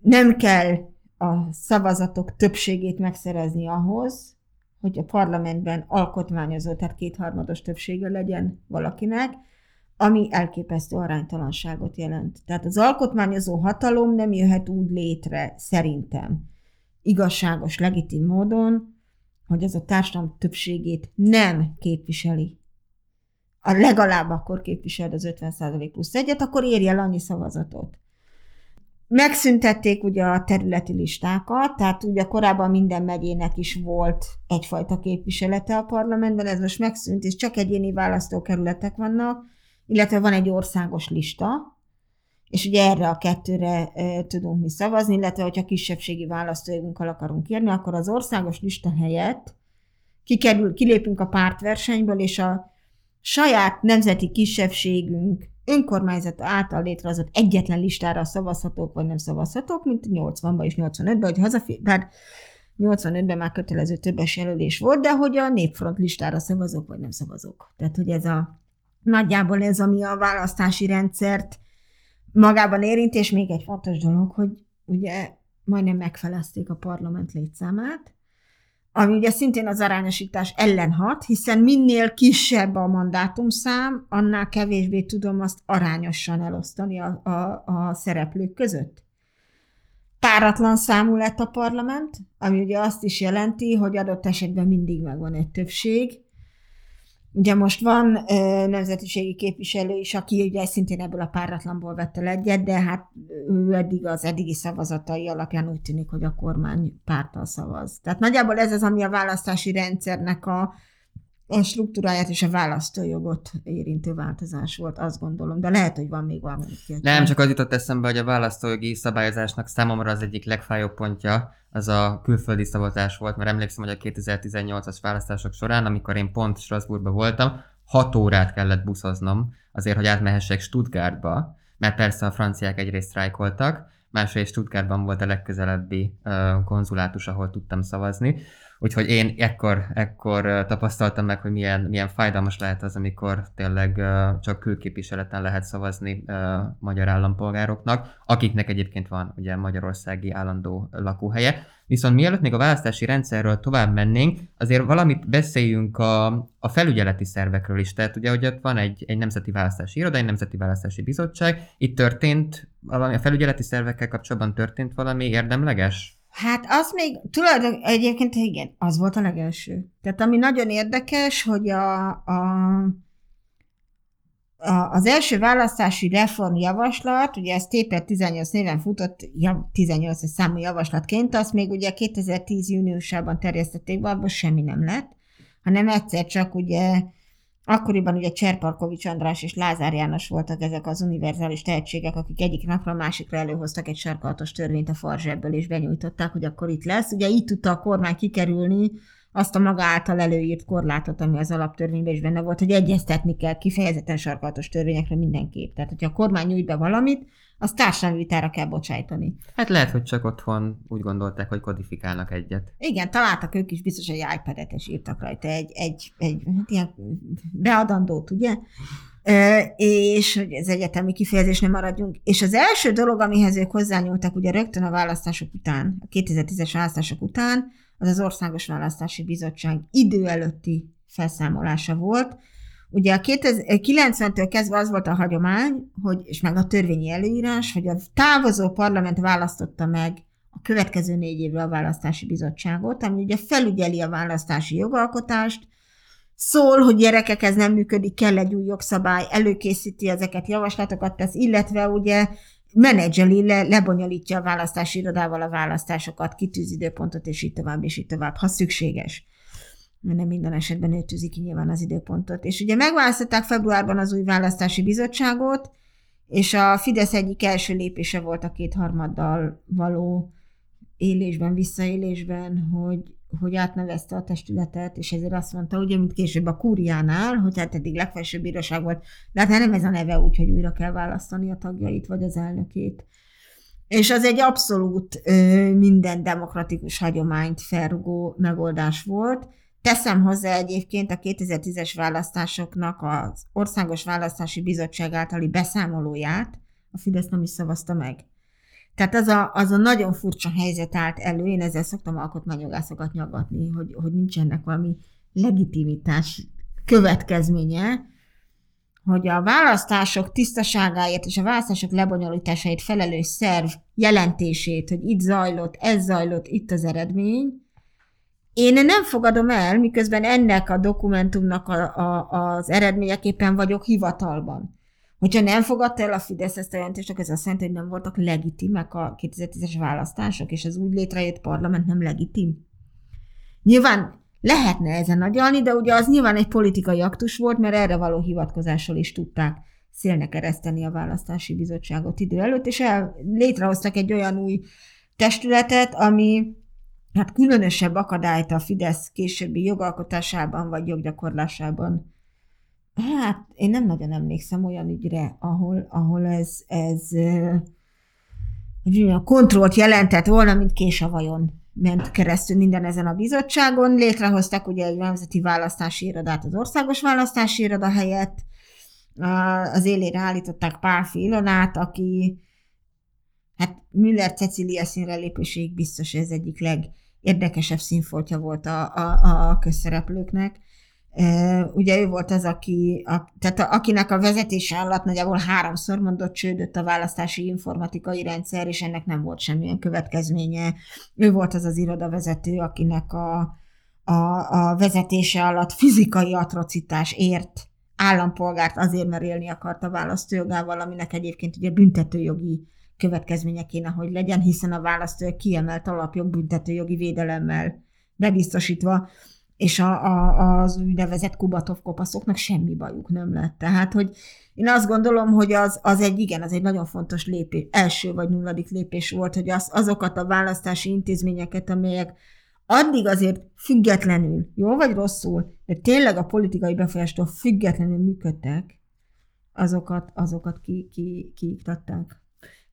nem kell a szavazatok többségét megszerezni ahhoz, hogy a parlamentben alkotmányozó, tehát kétharmados többsége legyen valakinek, ami elképesztő aránytalanságot jelent. Tehát az alkotmányozó hatalom nem jöhet úgy létre, szerintem, igazságos, legitim módon, hogy az a társadalom többségét nem képviseli. A legalább akkor képviseld az 50% plusz egyet, akkor érje el annyi szavazatot. Megszüntették ugye a területi listákat, tehát ugye korábban minden megyének is volt egyfajta képviselete a parlamentben, ez most megszűnt, és csak egyéni választókerületek vannak, illetve van egy országos lista, és ugye erre a kettőre e, tudunk mi szavazni, illetve hogyha kisebbségi választójogunkkal akarunk írni, akkor az országos lista helyett kikerül, kilépünk a pártversenyből, és a saját nemzeti kisebbségünk önkormányzat által létrehozott egyetlen listára szavazhatók, vagy nem szavazhatók, mint 80-ban és 85-ben, hogy hazafér, bár 85-ben már kötelező többes jelölés volt, de hogy a népfront listára szavazok, vagy nem szavazok. Tehát, hogy ez a Nagyjából ez, ami a választási rendszert magában érint, és még egy fontos dolog, hogy ugye majdnem megfelezték a parlament létszámát, ami ugye szintén az arányosítás ellen hat, hiszen minél kisebb a mandátumszám, annál kevésbé tudom azt arányosan elosztani a, a, a szereplők között. Páratlan számú lett a parlament, ami ugye azt is jelenti, hogy adott esetben mindig megvan egy többség, Ugye most van ö, nemzetiségi képviselő is, aki ugye szintén ebből a páratlanból vette le egyet, de hát ő eddig az eddigi szavazatai alapján úgy tűnik, hogy a kormány pártal szavaz. Tehát nagyjából ez az, ami a választási rendszernek a, a struktúráját és a választójogot érintő változás volt, azt gondolom. De lehet, hogy van még valami. Nem, csak az jutott eszembe, hogy a választójogi szabályozásnak számomra az egyik legfájóbb pontja, az a külföldi szavazás volt, mert emlékszem, hogy a 2018-as választások során, amikor én pont Strasbourgban voltam, 6 órát kellett buszoznom azért, hogy átmehessek Stuttgartba, mert persze a franciák egyrészt sztrájkoltak, másrészt Stuttgartban volt a legközelebbi uh, konzulátus, ahol tudtam szavazni. Úgyhogy én ekkor, ekkor tapasztaltam meg, hogy milyen, milyen fájdalmas lehet az, amikor tényleg csak külképviseleten lehet szavazni magyar állampolgároknak, akiknek egyébként van ugye magyarországi állandó lakóhelye. Viszont mielőtt még a választási rendszerről tovább mennénk, azért valamit beszéljünk a, a felügyeleti szervekről is. Tehát ugye, hogy ott van egy, egy nemzeti választási iroda, egy nemzeti választási bizottság. Itt történt valami, a felügyeleti szervekkel kapcsolatban történt valami érdemleges? Hát az még tulajdonképpen egyébként igen, az volt a legelső. Tehát ami nagyon érdekes, hogy a, a, a, az első választási reformjavaslat, ugye ez TP 18 néven futott, ja, 18 számú javaslatként, azt még ugye 2010 júniusában terjesztették be, abban semmi nem lett, hanem egyszer csak ugye Akkoriban ugye Cserparkovics András és Lázár János voltak ezek az univerzális tehetségek, akik egyik napra a másikra előhoztak egy sarkalatos törvényt a farzsebből, és benyújtották, hogy akkor itt lesz. Ugye így tudta a kormány kikerülni azt a maga által előírt korlátot, ami az alaptörvényben is benne volt, hogy egyeztetni kell kifejezetten sarkalatos törvényekre mindenképp. Tehát, hogyha a kormány nyújt be valamit, azt társadalmi vitára kell bocsájtani. Hát lehet, hogy csak otthon úgy gondolták, hogy kodifikálnak egyet. Igen, találtak ők is biztos egy iPad-et, és írtak rajta egy, egy, egy hát ilyen beadandót, ugye? És hogy ez egyetemi kifejezés nem maradjunk. És az első dolog, amihez ők hozzányúltak ugye rögtön a választások után, a 2010-es választások után, az az Országos Választási Bizottság idő előtti felszámolása volt, Ugye a 90-től kezdve az volt a hagyomány, hogy, és meg a törvényi előírás, hogy a távozó parlament választotta meg a következő négy évre a választási bizottságot, ami ugye felügyeli a választási jogalkotást, szól, hogy gyerekek, ez nem működik, kell egy új jogszabály, előkészíti ezeket, javaslatokat tesz, illetve ugye menedzseli, le, lebonyolítja a választási irodával a választásokat, kitűz időpontot, és így tovább, és így tovább, ha szükséges mert nem minden esetben ő tűzi ki nyilván az időpontot. És ugye megválasztották februárban az új választási bizottságot, és a Fidesz egyik első lépése volt a kétharmaddal való élésben, visszaélésben, hogy, hogy átnevezte a testületet, és ezért azt mondta, ugye, mint később a kúriánál, hogy hát eddig legfelsőbb bíróság volt, de hát nem ez a neve úgy, hogy újra kell választani a tagjait, vagy az elnökét. És az egy abszolút ö, minden demokratikus hagyományt felrugó megoldás volt, Teszem hozzá egyébként a 2010-es választásoknak az Országos Választási Bizottság általi beszámolóját, a Fidesz nem is szavazta meg. Tehát az a, az a nagyon furcsa helyzet állt elő, én ezzel szoktam alkotmányjogászokat nyagatni, hogy, hogy nincs ennek valami legitimitás következménye, hogy a választások tisztaságáért és a választások lebonyolításáért felelős szerv jelentését, hogy itt zajlott, ez zajlott, itt az eredmény, én nem fogadom el, miközben ennek a dokumentumnak a, a, az eredményeképpen vagyok hivatalban. Hogyha nem fogadta el a Fidesz ezt a jelentést, akkor ez azt jelenti, hogy nem voltak legitimek a 2010-es választások, és az úgy létrejött parlament nem legitim. Nyilván lehetne ezen nagyalni, de ugye az nyilván egy politikai aktus volt, mert erre való hivatkozással is tudták szélnek ereszteni a választási bizottságot idő előtt, és el, létrehoztak egy olyan új testületet, ami hát különösebb akadályt a Fidesz későbbi jogalkotásában vagy joggyakorlásában. Hát én nem nagyon emlékszem olyan ügyre, ahol, ahol ez, ez a kontrollt jelentett volna, mint vajon ment keresztül minden ezen a bizottságon. Létrehoztak ugye egy nemzeti választási irodát az országos választási iroda helyett. Az élére állították Pálfi Ilonát, aki hát Müller Cecília színre lépéséig biztos ez egyik leg érdekesebb színfoltja volt a, a, a közszereplőknek. Ugye ő volt az, aki, a, tehát a, akinek a vezetése alatt nagyjából háromszor mondott csődött a választási informatikai rendszer, és ennek nem volt semmilyen következménye. Ő volt az az irodavezető, akinek a, a, a vezetése alatt fizikai atrocitás ért állampolgárt azért, mert élni akart a választójogával, aminek egyébként ugye büntetőjogi következménye kéne, hogy legyen, hiszen a választó kiemelt alapjog büntetőjogi védelemmel bebiztosítva, és a, a, az úgynevezett Kubatov kopaszoknak semmi bajuk nem lett. Tehát, hogy én azt gondolom, hogy az, az egy igen, az egy nagyon fontos lépés, első vagy nulladik lépés volt, hogy az, azokat a választási intézményeket, amelyek addig azért függetlenül, jó vagy rosszul, de tényleg a politikai befolyástól függetlenül működtek, azokat, azokat ki, ki, kiiktatták.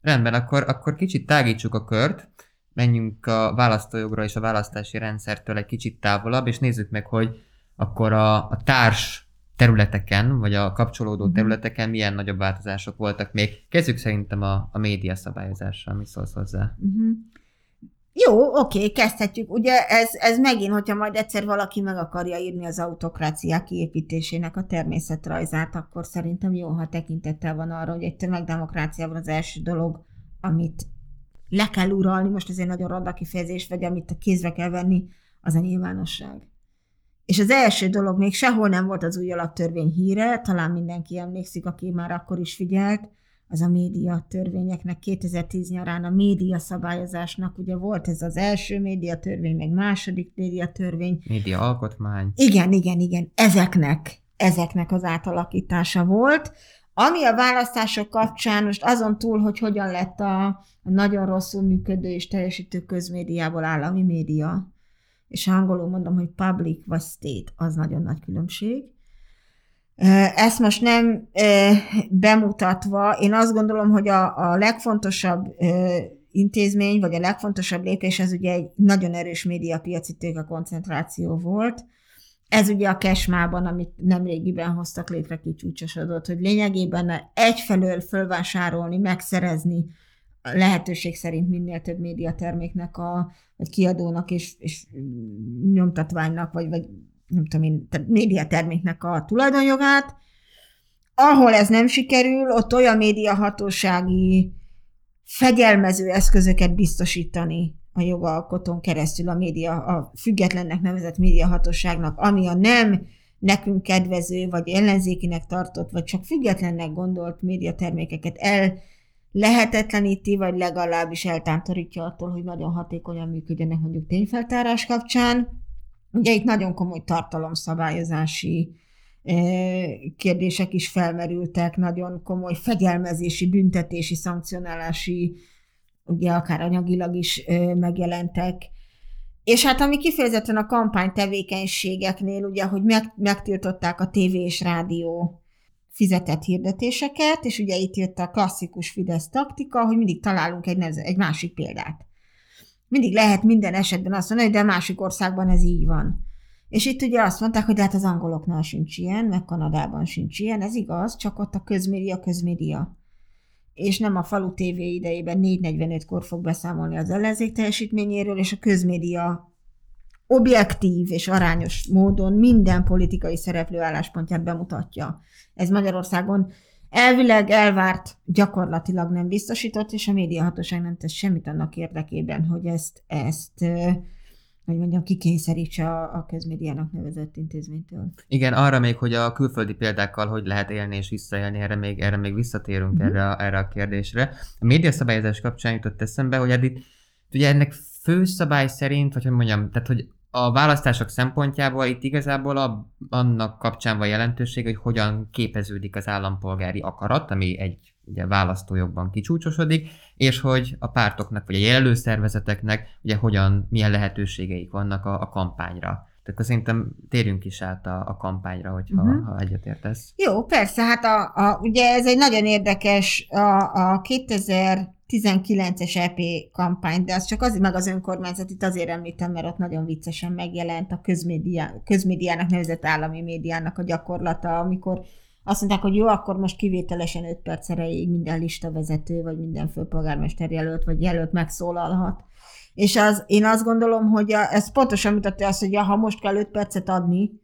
Rendben, akkor, akkor kicsit tágítsuk a kört. menjünk a választójogra és a választási rendszertől egy kicsit távolabb, és nézzük meg, hogy akkor a, a társ területeken, vagy a kapcsolódó mhm. területeken milyen nagyobb változások voltak még. Kezdjük szerintem a, a média szabályozással, mi szólsz hozzá? Uh-huh. Jó, oké, kezdhetjük. Ugye ez, ez megint, hogyha majd egyszer valaki meg akarja írni az autokráciák kiépítésének a természetrajzát, akkor szerintem jó, ha tekintettel van arra, hogy egy tömegdemokráciában az első dolog, amit le kell uralni, most ez egy nagyon ronda kifejezés, vagy amit a kézre kell venni, az a nyilvánosság. És az első dolog, még sehol nem volt az új alaptörvény híre, talán mindenki emlékszik, aki már akkor is figyelt, az a média törvényeknek 2010 nyarán a média szabályozásnak, ugye volt ez az első média törvény, meg második média törvény. Média alkotmány. Igen, igen, igen, ezeknek, ezeknek az átalakítása volt. Ami a választások kapcsán, most azon túl, hogy hogyan lett a, nagyon rosszul működő és teljesítő közmédiából állami média, és angolul mondom, hogy public vagy state, az nagyon nagy különbség. Ezt most nem bemutatva, én azt gondolom, hogy a, a legfontosabb intézmény, vagy a legfontosabb lépés, ez ugye egy nagyon erős médiapiaci tőke koncentráció volt. Ez ugye a kesmában, amit nemrégiben hoztak létre, kicsúcsosodott, hogy lényegében egyfelől fölvásárolni, megszerezni lehetőség szerint minél több médiaterméknek, a, vagy kiadónak és, és nyomtatványnak, vagy, vagy nem tudom én, médiaterméknek a tulajdonjogát. Ahol ez nem sikerül, ott olyan médiahatósági fegyelmező eszközöket biztosítani a jogalkotón keresztül a média, a függetlennek nevezett médiahatóságnak, ami a nem nekünk kedvező, vagy ellenzékinek tartott, vagy csak függetlennek gondolt médiatermékeket el lehetetleníti, vagy legalábbis eltántorítja attól, hogy nagyon hatékonyan működjenek mondjuk tényfeltárás kapcsán. Ugye itt nagyon komoly tartalomszabályozási kérdések is felmerültek, nagyon komoly fegyelmezési, büntetési, szankcionálási, ugye akár anyagilag is megjelentek. És hát ami kifejezetten a kampány tevékenységeknél, ugye, hogy megtiltották a tévé és rádió fizetett hirdetéseket, és ugye itt jött a klasszikus Fidesz taktika, hogy mindig találunk egy, egy másik példát. Mindig lehet minden esetben azt mondani, hogy de másik országban ez így van. És itt ugye azt mondták, hogy hát az angoloknál sincs ilyen, meg Kanadában sincs ilyen, ez igaz, csak ott a közmédia közmédia. És nem a falu TV idejében 4.45-kor fog beszámolni az ellenzék teljesítményéről, és a közmédia objektív és arányos módon minden politikai szereplő álláspontját bemutatja. Ez Magyarországon elvileg elvárt, gyakorlatilag nem biztosított, és a médiahatóság nem tesz semmit annak érdekében, hogy ezt, ezt hogy mondjam, kikényszerítse a, a közmédiának nevezett intézménytől. Igen, arra még, hogy a külföldi példákkal hogy lehet élni és visszaélni, erre még, erre még visszatérünk mm-hmm. erre, erre a kérdésre. A médiaszabályozás kapcsán jutott eszembe, hogy eddig ugye ennek fő szabály szerint, vagy hogy mondjam, tehát hogy a választások szempontjából itt igazából a, annak kapcsán van jelentőség, hogy hogyan képeződik az állampolgári akarat, ami egy ugye, választójogban kicsúcsosodik, és hogy a pártoknak vagy a jelölőszervezeteknek ugye hogyan, milyen lehetőségeik vannak a, a kampányra. Tehát szerintem térjünk is át a, a kampányra, hogyha uh-huh. ha egyetértesz. Jó, persze, hát a, a, ugye ez egy nagyon érdekes, a, a 2000 19-es EP kampány, de az csak az, meg az önkormányzat, itt azért említem, mert ott nagyon viccesen megjelent a közmédiá, közmédiának nevezett állami médiának a gyakorlata, amikor azt mondták, hogy jó, akkor most kivételesen 5 perc erejéig minden listavezető, vagy minden főpolgármester jelölt, vagy jelölt megszólalhat. És az, én azt gondolom, hogy a, ez pontosan mutatja azt, hogy ha most kell 5 percet adni,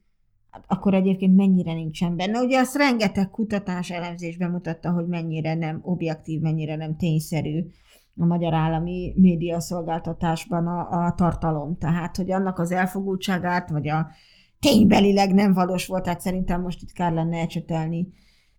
akkor egyébként mennyire nincsen benne. Ugye azt rengeteg kutatás elemzés bemutatta, hogy mennyire nem objektív, mennyire nem tényszerű a magyar állami média szolgáltatásban a, a tartalom. Tehát, hogy annak az elfogultságát, vagy a ténybelileg nem valós volt, tehát szerintem most itt kár lenne ecsetelni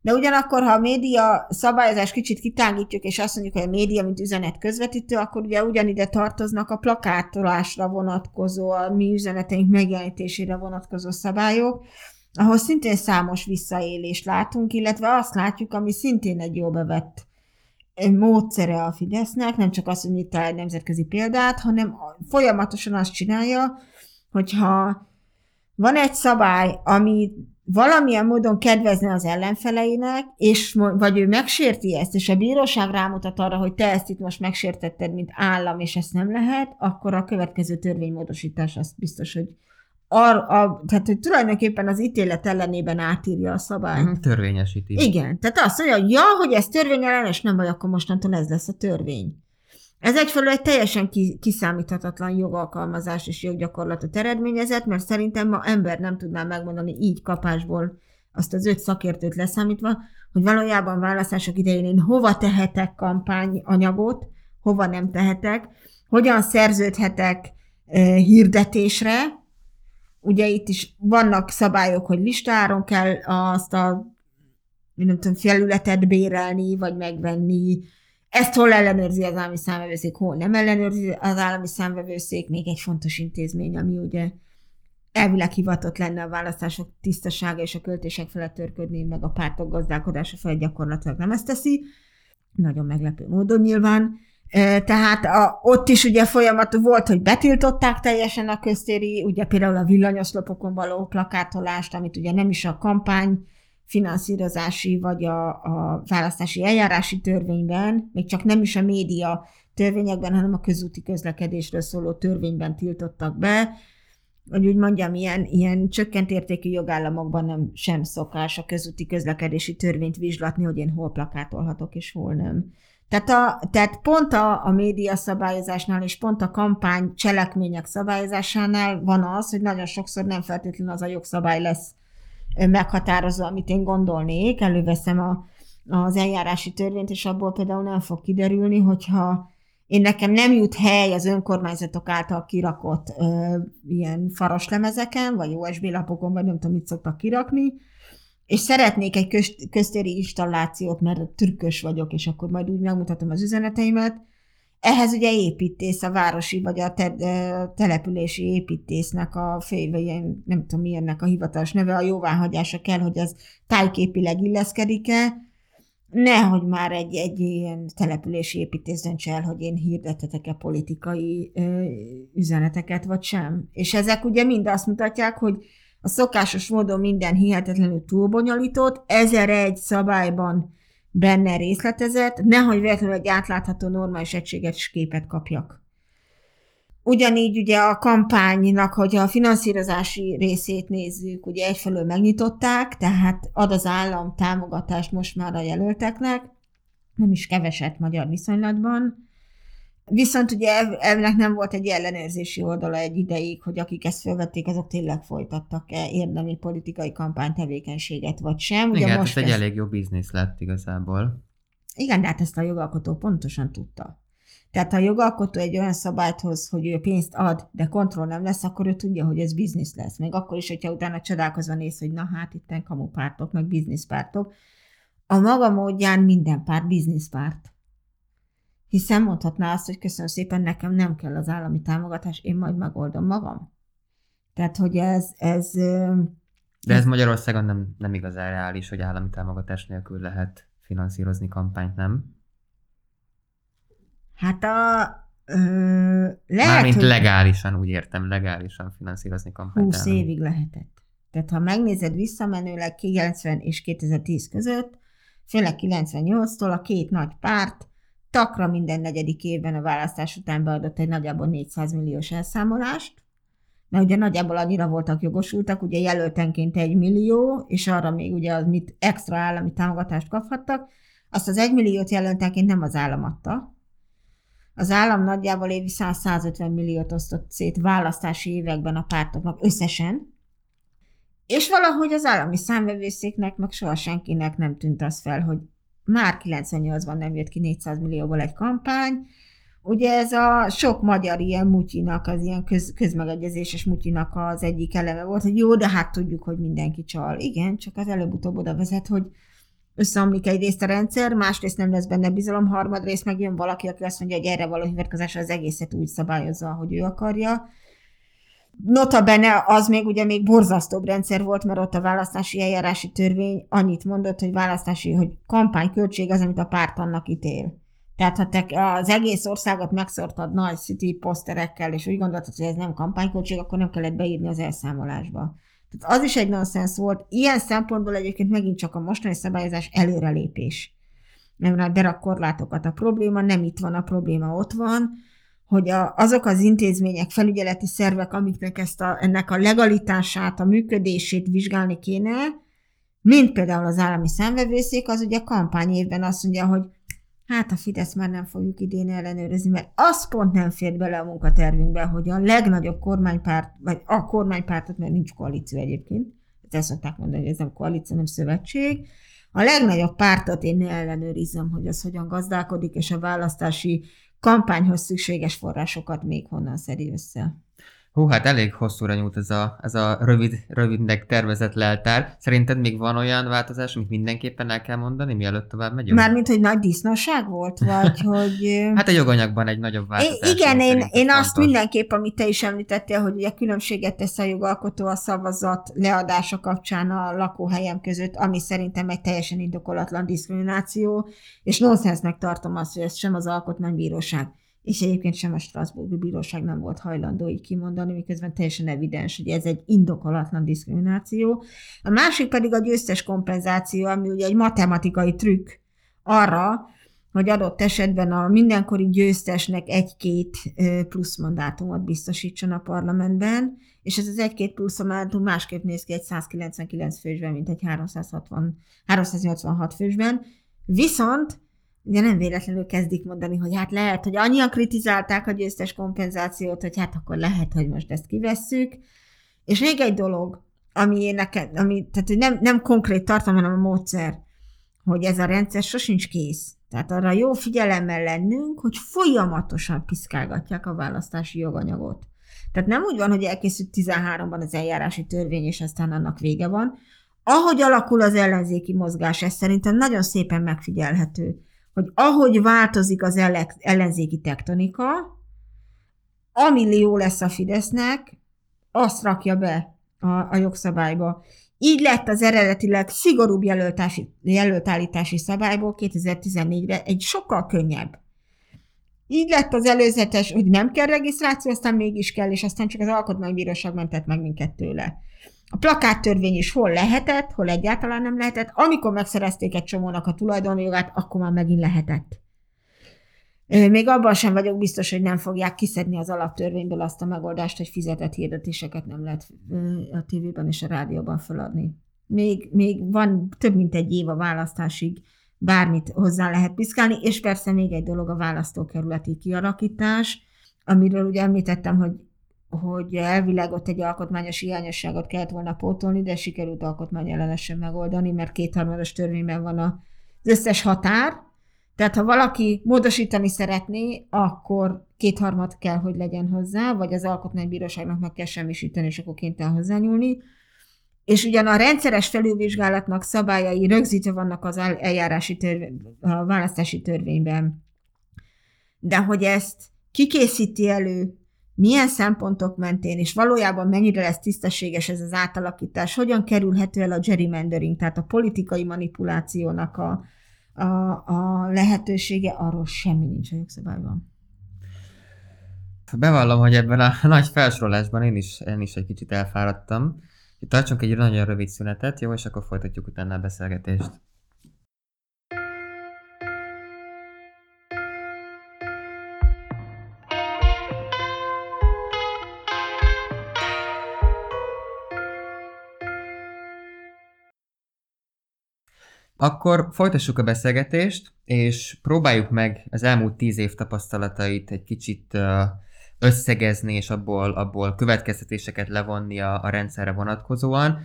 de ugyanakkor, ha a média szabályozás kicsit kitágítjuk, és azt mondjuk, hogy a média, mint üzenet közvetítő, akkor ugye ugyanide tartoznak a plakátolásra vonatkozó, a mi üzeneteink megjelenítésére vonatkozó szabályok, ahol szintén számos visszaélést látunk, illetve azt látjuk, ami szintén egy jó bevett módszere a Fidesznek, nem csak az, hogy nyit egy nemzetközi példát, hanem folyamatosan azt csinálja, hogyha van egy szabály, ami valamilyen módon kedvezne az ellenfeleinek, és vagy ő megsérti ezt, és a bíróság rámutat arra, hogy te ezt itt most megsértetted, mint állam, és ezt nem lehet, akkor a következő törvénymódosítás azt biztos, hogy ar, a, tehát, hogy tulajdonképpen az ítélet ellenében átírja a szabályt. Mm, törvényesíti. Igen, tehát azt mondja, ja, hogy ez törvényellenes, nem vagy, akkor mostantól ez lesz a törvény. Ez egyfelől egy teljesen kiszámíthatatlan jogalkalmazás és joggyakorlatot eredményezett, mert szerintem ma ember nem tudná megmondani így kapásból azt az öt szakértőt leszámítva, hogy valójában választások idején én hova tehetek kampányanyagot, hova nem tehetek, hogyan szerződhetek e, hirdetésre. Ugye itt is vannak szabályok, hogy listáron kell azt a nem tudom, felületet bérelni, vagy megvenni, ezt hol ellenőrzi az állami számvevőszék, hol nem ellenőrzi az állami számvevőszék, még egy fontos intézmény, ami ugye elvileg hivatott lenne a választások tisztasága és a költések felett törködni, meg a pártok gazdálkodása felett gyakorlatilag nem ezt teszi. Nagyon meglepő módon nyilván. Tehát a, ott is ugye folyamat volt, hogy betiltották teljesen a köztéri, ugye például a villanyoszlopokon való plakátolást, amit ugye nem is a kampány finanszírozási vagy a, a választási eljárási törvényben, még csak nem is a média törvényekben, hanem a közúti közlekedésről szóló törvényben tiltottak be, hogy úgy mondjam, ilyen, ilyen csökkent értékű jogállamokban nem sem szokás a közúti közlekedési törvényt vizslatni, hogy én hol plakátolhatok és hol nem. Tehát, a, tehát pont a, a média szabályozásnál és pont a kampány cselekmények szabályozásánál van az, hogy nagyon sokszor nem feltétlenül az a jogszabály lesz meghatározó, amit én gondolnék, előveszem a, az eljárási törvényt, és abból például nem fog kiderülni, hogyha én nekem nem jut hely az önkormányzatok által kirakott ö, ilyen faraslemezeken, vagy USB lapokon, vagy nem tudom, mit szoktak kirakni, és szeretnék egy köz, köztéri installációt, mert trükkös vagyok, és akkor majd úgy megmutatom az üzeneteimet, ehhez ugye építész, a városi vagy a te, települési építésznek a fél, vagy ilyen, nem tudom milyennek a hivatalos neve, a jóváhagyása kell, hogy az tájképileg illeszkedik-e, nehogy már egy, egy ilyen települési építész döntse el, hogy én hirdetetek-e politikai ö, üzeneteket, vagy sem. És ezek ugye mind azt mutatják, hogy a szokásos módon minden hihetetlenül túlbonyolított, ezer egy szabályban benne részletezett, nehogy véletlenül egy átlátható normális egységes képet kapjak. Ugyanígy ugye a kampánynak, hogy a finanszírozási részét nézzük, ugye egyfelől megnyitották, tehát ad az állam támogatást most már a jelölteknek, nem is keveset magyar viszonylatban, Viszont ugye ennek nem volt egy ellenőrzési oldala egy ideig, hogy akik ezt felvették, azok tényleg folytattak-e érdemi politikai kampánytevékenységet, vagy sem. Ugye Igen, most ez egy elég jó biznisz lett igazából. Igen, de hát ezt a jogalkotó pontosan tudta. Tehát ha a jogalkotó egy olyan szabályt hoz, hogy ő pénzt ad, de kontroll nem lesz, akkor ő tudja, hogy ez biznisz lesz. Még akkor is, hogyha utána csodálkozva néz, hogy na hát itt kamupártok, meg bizniszpártok. A maga módján minden párt bizniszpárt. Hiszen mondhatná azt, hogy köszönöm szépen, nekem nem kell az állami támogatás, én majd megoldom magam. Tehát, hogy ez... ez De ez Magyarországon nem, nem igazán reális, hogy állami támogatás nélkül lehet finanszírozni kampányt, nem? Hát a... Ö, lehet, Mármint hogy legálisan, úgy értem, legálisan finanszírozni kampányt. 20 évig lehetett. Tehát ha megnézed visszamenőleg 90 és 2010 között, főleg 98-tól a két nagy párt takra minden negyedik évben a választás után beadott egy nagyjából 400 milliós elszámolást, mert ugye nagyjából annyira voltak jogosultak, ugye jelöltenként egy millió, és arra még ugye az mit extra állami támogatást kaphattak, azt az egy milliót jelöltenként nem az állam adta. Az állam nagyjából évi 100-150 milliót osztott szét választási években a pártoknak összesen, és valahogy az állami számvevőszéknek, meg soha senkinek nem tűnt az fel, hogy már 98-ban nem jött ki 400 millióból egy kampány, Ugye ez a sok magyar ilyen mutyinak, az ilyen köz, közmegegyezéses mutyinak az egyik eleme volt, hogy jó, de hát tudjuk, hogy mindenki csal. Igen, csak az előbb-utóbb oda vezet, hogy összeomlik egyrészt a rendszer, másrészt nem lesz benne bizalom, harmadrészt meg jön valaki, aki azt mondja, hogy erre való hivatkozás az egészet úgy szabályozza, hogy ő akarja, Nota bene az még ugye még borzasztóbb rendszer volt, mert ott a választási eljárási törvény annyit mondott, hogy választási, hogy kampányköltség az, amit a párt annak ítél. Tehát ha te az egész országot megszortad nagy city poszterekkel, és úgy gondoltad, hogy ez nem kampányköltség, akkor nem kellett beírni az elszámolásba. Tehát az is egy nonsens volt. Ilyen szempontból egyébként megint csak a mostani szabályozás előrelépés. Nem rá berak korlátokat. A probléma nem itt van, a probléma ott van, hogy a, azok az intézmények, felügyeleti szervek, amiknek ezt a, ennek a legalitását, a működését vizsgálni kéne, mint például az állami szemvevőszék, az ugye kampány évben azt mondja, hogy hát a Fidesz már nem fogjuk idén ellenőrizni, mert az pont nem fér bele a munkatervünkbe, hogy a legnagyobb kormánypárt, vagy a kormánypártot, mert nincs koalíció egyébként, ezt szokták mondani, hogy ez nem koalíció, nem szövetség, a legnagyobb pártot én ne ellenőrizzem, hogy az hogyan gazdálkodik, és a választási kampányhoz szükséges forrásokat még honnan szedi össze. Hú, hát elég hosszúra nyúlt ez a, ez a rövid, rövidnek tervezett leltár. Szerinted még van olyan változás, amit mindenképpen el kell mondani, mielőtt tovább megyünk? Mármint, hogy nagy disznóság volt, vagy *laughs* hogy... hát a joganyagban egy nagyobb változás. igen, én, én azt mindenképp, amit te is említettél, hogy ugye különbséget tesz a jogalkotó a szavazat leadása kapcsán a lakóhelyem között, ami szerintem egy teljesen indokolatlan diszkrimináció, és nonsensnek tartom azt, hogy ez sem az alkotmánybíróság és egyébként sem a Strasbourgi Bíróság nem volt hajlandó így kimondani, miközben teljesen evidens, hogy ez egy indokolatlan diszkrimináció. A másik pedig a győztes kompenzáció, ami ugye egy matematikai trükk arra, hogy adott esetben a mindenkori győztesnek egy-két plusz mandátumot biztosítson a parlamentben, és ez az egy-két plusz mandátum másképp néz ki egy 199 fősben, mint egy 360, 386 fősben. Viszont ugye nem véletlenül kezdik mondani, hogy hát lehet, hogy annyian kritizálták a győztes kompenzációt, hogy hát akkor lehet, hogy most ezt kivesszük. És még egy dolog, ami én nekem, ami, tehát hogy nem, nem konkrét tartom, hanem a módszer, hogy ez a rendszer sosincs kész. Tehát arra jó figyelemmel lennünk, hogy folyamatosan piszkálgatják a választási joganyagot. Tehát nem úgy van, hogy elkészült 13-ban az eljárási törvény, és aztán annak vége van. Ahogy alakul az ellenzéki mozgás, ez szerintem nagyon szépen megfigyelhető hogy ahogy változik az ellenzéki tektonika, ami jó lesz a Fidesznek, azt rakja be a, a jogszabályba. Így lett az eredetileg szigorúbb jelöltási, jelöltállítási szabályból 2014-re egy sokkal könnyebb. Így lett az előzetes, hogy nem kell regisztráció, aztán mégis kell, és aztán csak az alkotmánybíróság mentett meg minket tőle. A plakáttörvény is hol lehetett, hol egyáltalán nem lehetett. Amikor megszerezték egy csomónak a tulajdonjogát, akkor már megint lehetett. Még abban sem vagyok biztos, hogy nem fogják kiszedni az alaptörvényből azt a megoldást, hogy fizetett hirdetéseket nem lehet a tévében és a rádióban feladni. Még, még van több mint egy év a választásig, bármit hozzá lehet piszkálni, és persze még egy dolog a választókerületi kialakítás, amiről ugye említettem, hogy hogy elvileg ott egy alkotmányos hiányosságot kellett volna pótolni, de sikerült alkotmány ellenesen megoldani, mert kétharmados törvényben van az összes határ, tehát ha valaki módosítani szeretné, akkor kétharmad kell, hogy legyen hozzá, vagy az alkotmánybíróságnak meg kell semmisíteni, és akkor kénytelen hozzányúlni. És ugyan a rendszeres felülvizsgálatnak szabályai rögzítve vannak az eljárási törvény, a választási törvényben, de hogy ezt kikészíti elő, milyen szempontok mentén, és valójában mennyire lesz tisztességes ez az átalakítás, hogyan kerülhető el a gerrymandering, tehát a politikai manipulációnak a, a, a lehetősége, arról semmi nincs a jogszabályban. Bevallom, hogy ebben a *laughs* nagy felsorolásban én is, én is egy kicsit elfáradtam. Tartsunk egy nagyon rövid szünetet, jó, és akkor folytatjuk utána a beszélgetést. Akkor folytassuk a beszélgetést, és próbáljuk meg az elmúlt tíz év tapasztalatait egy kicsit összegezni, és abból, abból következtetéseket levonni a, a rendszerre vonatkozóan.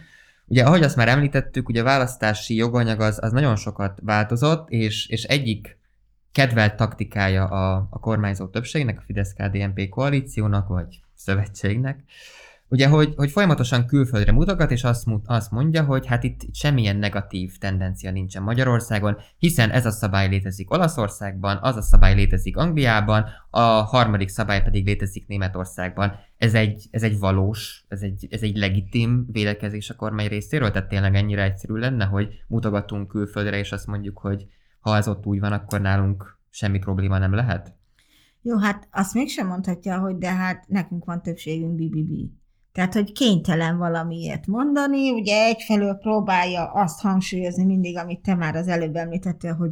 Ugye, ahogy azt már említettük, ugye a választási joganyag az, az nagyon sokat változott, és, és egyik kedvelt taktikája a, a kormányzó többségnek, a Fidesz-KDNP koalíciónak, vagy szövetségnek, Ugye, hogy, hogy folyamatosan külföldre mutogat, és azt, azt mondja, hogy hát itt semmilyen negatív tendencia nincsen Magyarországon, hiszen ez a szabály létezik Olaszországban, az a szabály létezik Angliában, a harmadik szabály pedig létezik Németországban. Ez egy, ez egy valós, ez egy, ez egy legitim védekezés a kormány részéről, tehát tényleg ennyire egyszerű lenne, hogy mutogatunk külföldre, és azt mondjuk, hogy ha ez ott úgy van, akkor nálunk semmi probléma nem lehet? Jó, hát azt mégsem mondhatja, hogy de hát nekünk van többségünk BBB. Tehát, hogy kénytelen valamiért mondani, ugye egyfelől próbálja azt hangsúlyozni mindig, amit te már az előbb említettél, hogy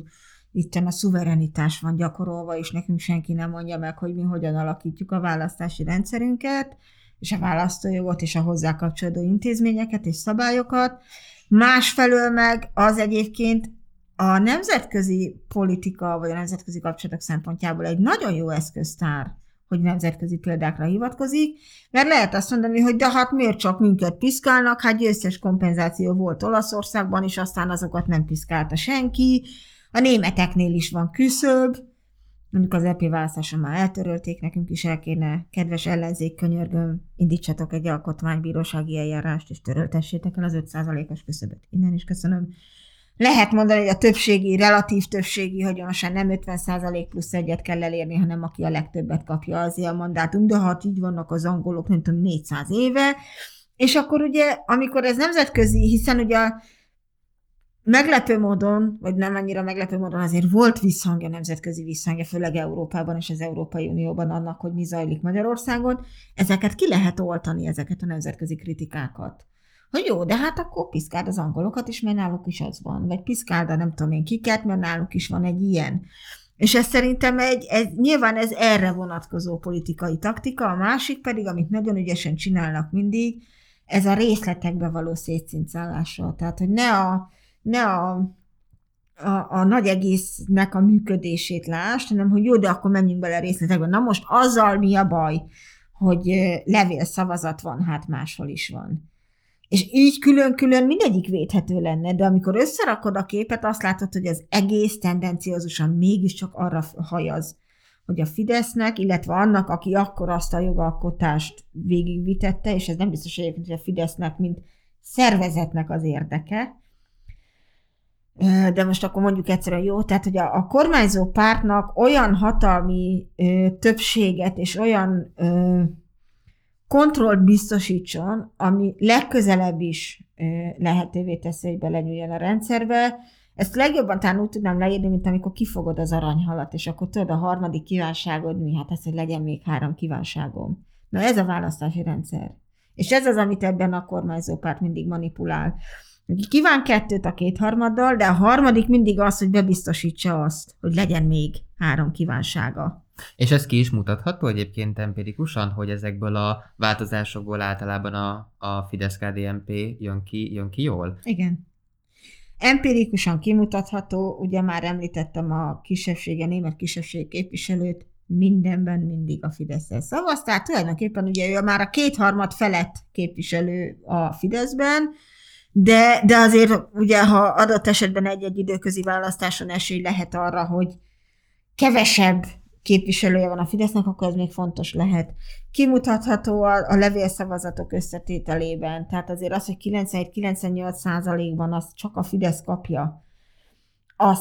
itt a szuverenitás van gyakorolva, és nekünk senki nem mondja meg, hogy mi hogyan alakítjuk a választási rendszerünket, és a választójogot, és a hozzá kapcsolódó intézményeket és szabályokat. Másfelől meg az egyébként a nemzetközi politika, vagy a nemzetközi kapcsolatok szempontjából egy nagyon jó eszköztár, hogy nemzetközi példákra hivatkozik, mert lehet azt mondani, hogy de hát miért csak minket piszkálnak, hát győztes kompenzáció volt Olaszországban, és aztán azokat nem piszkálta senki, a németeknél is van küszöb, mondjuk az EP választáson már eltörölték, nekünk is el kéne, kedves ellenzék, könyörgöm, indítsatok egy alkotmánybírósági eljárást, és töröltessétek el az 5%-os küszöböt. Innen is köszönöm. Lehet mondani, hogy a többségi, relatív többségi, hogy most nem 50% plusz egyet kell elérni, hanem aki a legtöbbet kapja, az a mandátum, de hát így vannak az angolok, nem tudom, 400 éve, és akkor ugye, amikor ez nemzetközi, hiszen ugye a meglepő módon, vagy nem annyira meglepő módon azért volt visszhangja, nemzetközi visszhangja, főleg Európában és az Európai Unióban annak, hogy mi zajlik Magyarországon, ezeket ki lehet oltani, ezeket a nemzetközi kritikákat. Hogy jó, de hát akkor piszkáld az angolokat is, mert náluk is az van. Vagy piszkáld a nem tudom én kiket, mert náluk is van egy ilyen. És ez szerintem egy, ez, nyilván ez erre vonatkozó politikai taktika, a másik pedig, amit nagyon ügyesen csinálnak mindig, ez a részletekbe való szétszincálása. Tehát, hogy ne a, ne a, a, a nagy egésznek a működését lásd, hanem hogy jó, de akkor menjünk bele a részletekbe. Na most azzal mi a baj, hogy levél szavazat van, hát máshol is van. És így külön-külön mindegyik védhető lenne, de amikor összerakod a képet, azt látod, hogy az egész tendenciózusan mégiscsak arra hajaz, hogy a Fidesznek, illetve annak, aki akkor azt a jogalkotást végigvitette, és ez nem biztos egyébként, hogy a Fidesznek, mint szervezetnek az érdeke, de most akkor mondjuk egyszerűen jó, tehát hogy a, a kormányzó pártnak olyan hatalmi ö, többséget és olyan ö, kontrollt biztosítson, ami legközelebb is lehetővé teszi, hogy belenyúljon a rendszerbe. Ezt legjobban talán úgy tudnám leírni, mint amikor kifogod az aranyhalat, és akkor tudod a harmadik kívánságod mi? Hát ez, hogy legyen még három kívánságom. Na ez a választási rendszer. És ez az, amit ebben a kormányzó párt mindig manipulál Kíván kettőt a kétharmaddal, de a harmadik mindig az, hogy bebiztosítsa azt, hogy legyen még három kívánsága. És ez ki is mutatható egyébként empirikusan, hogy ezekből a változásokból általában a, a Fidesz-KDNP jön ki, jön ki jól? Igen. Empirikusan kimutatható, ugye már említettem a kisebbsége, német kisebbség képviselőt, mindenben mindig a fidesz szavaz, tehát tulajdonképpen ugye ő már a kétharmad felett képviselő a Fideszben, de, de azért ugye, ha adott esetben egy-egy időközi választáson esély lehet arra, hogy kevesebb képviselője van a Fidesznek, akkor ez még fontos lehet. Kimutatható a, a levélszavazatok összetételében, tehát azért az, hogy 97-98 százalékban azt csak a Fidesz kapja, az,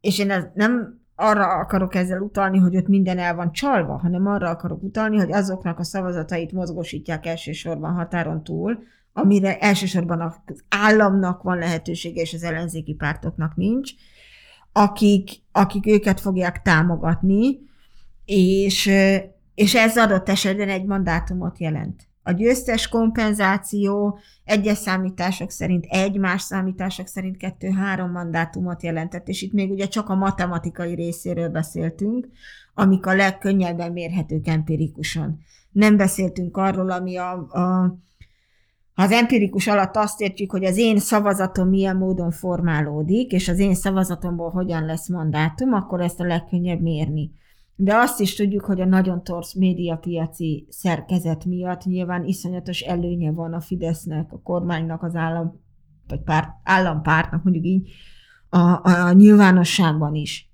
és én ez nem arra akarok ezzel utalni, hogy ott minden el van csalva, hanem arra akarok utalni, hogy azoknak a szavazatait mozgósítják elsősorban határon túl, amire elsősorban az államnak van lehetősége, és az ellenzéki pártoknak nincs, akik, akik őket fogják támogatni, és, és ez adott esetben egy mandátumot jelent. A győztes kompenzáció egyes számítások szerint egy, más számítások szerint kettő-három mandátumot jelentett, és itt még ugye csak a matematikai részéről beszéltünk, amik a legkönnyebben mérhetők empirikusan. Nem beszéltünk arról, ami a, a ha az empirikus alatt azt értjük, hogy az én szavazatom milyen módon formálódik, és az én szavazatomból hogyan lesz mandátum, akkor ezt a legkönnyebb mérni. De azt is tudjuk, hogy a nagyon torsz médiapiaci szerkezet miatt nyilván iszonyatos előnye van a Fidesznek, a kormánynak, az állam, vagy párt, állampártnak, mondjuk így, a, a, a nyilvánosságban is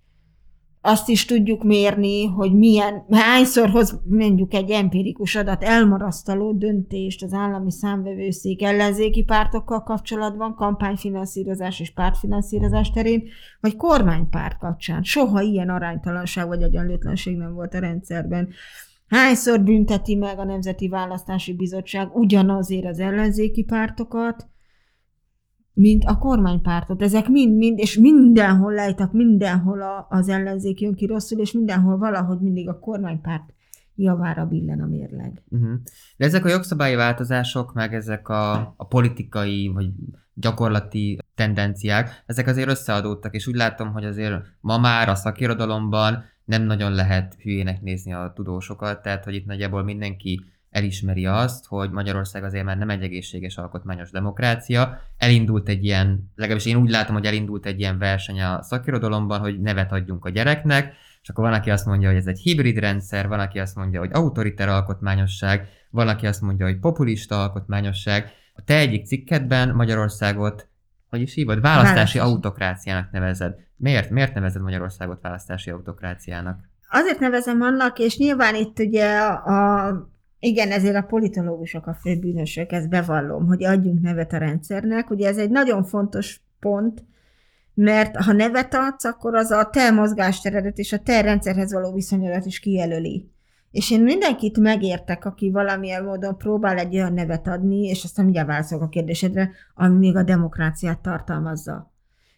azt is tudjuk mérni, hogy milyen, hányszor hoz mondjuk egy empirikus adat elmarasztaló döntést az állami számvevőszék ellenzéki pártokkal kapcsolatban, kampányfinanszírozás és pártfinanszírozás terén, vagy kormánypárt kapcsán. Soha ilyen aránytalanság vagy egyenlőtlenség nem volt a rendszerben. Hányszor bünteti meg a Nemzeti Választási Bizottság ugyanazért az ellenzéki pártokat, mint a kormánypártot. Ezek mind-mind, és mindenhol lejtek, mindenhol a, az ellenzék jön ki rosszul, és mindenhol valahogy mindig a kormánypárt javára billen a mérleg. Uh-huh. De ezek a jogszabályi változások, meg ezek a, a politikai vagy gyakorlati tendenciák, ezek azért összeadódtak, és úgy látom, hogy azért ma már a szakirodalomban nem nagyon lehet hülyének nézni a tudósokat, tehát hogy itt nagyjából mindenki elismeri azt, hogy Magyarország azért már nem egy egészséges alkotmányos demokrácia. Elindult egy ilyen, legalábbis én úgy látom, hogy elindult egy ilyen verseny a szakirodalomban, hogy nevet adjunk a gyereknek, és akkor van, aki azt mondja, hogy ez egy hibrid rendszer, van, aki azt mondja, hogy autoriter alkotmányosság, van, aki azt mondja, hogy populista alkotmányosság. A te egyik cikketben Magyarországot, hogy is hívod, választási Választás. autokráciának nevezed. Miért? Miért nevezed Magyarországot választási autokráciának? Azért nevezem annak, és nyilván itt ugye a igen, ezért a politológusok a fő bűnösök, ezt bevallom, hogy adjunk nevet a rendszernek. Ugye ez egy nagyon fontos pont, mert ha nevet adsz, akkor az a te mozgásteredet és a te rendszerhez való viszonyodat is kijelöli. És én mindenkit megértek, aki valamilyen módon próbál egy olyan nevet adni, és aztán mindjárt válaszolok a kérdésedre, ami még a demokráciát tartalmazza.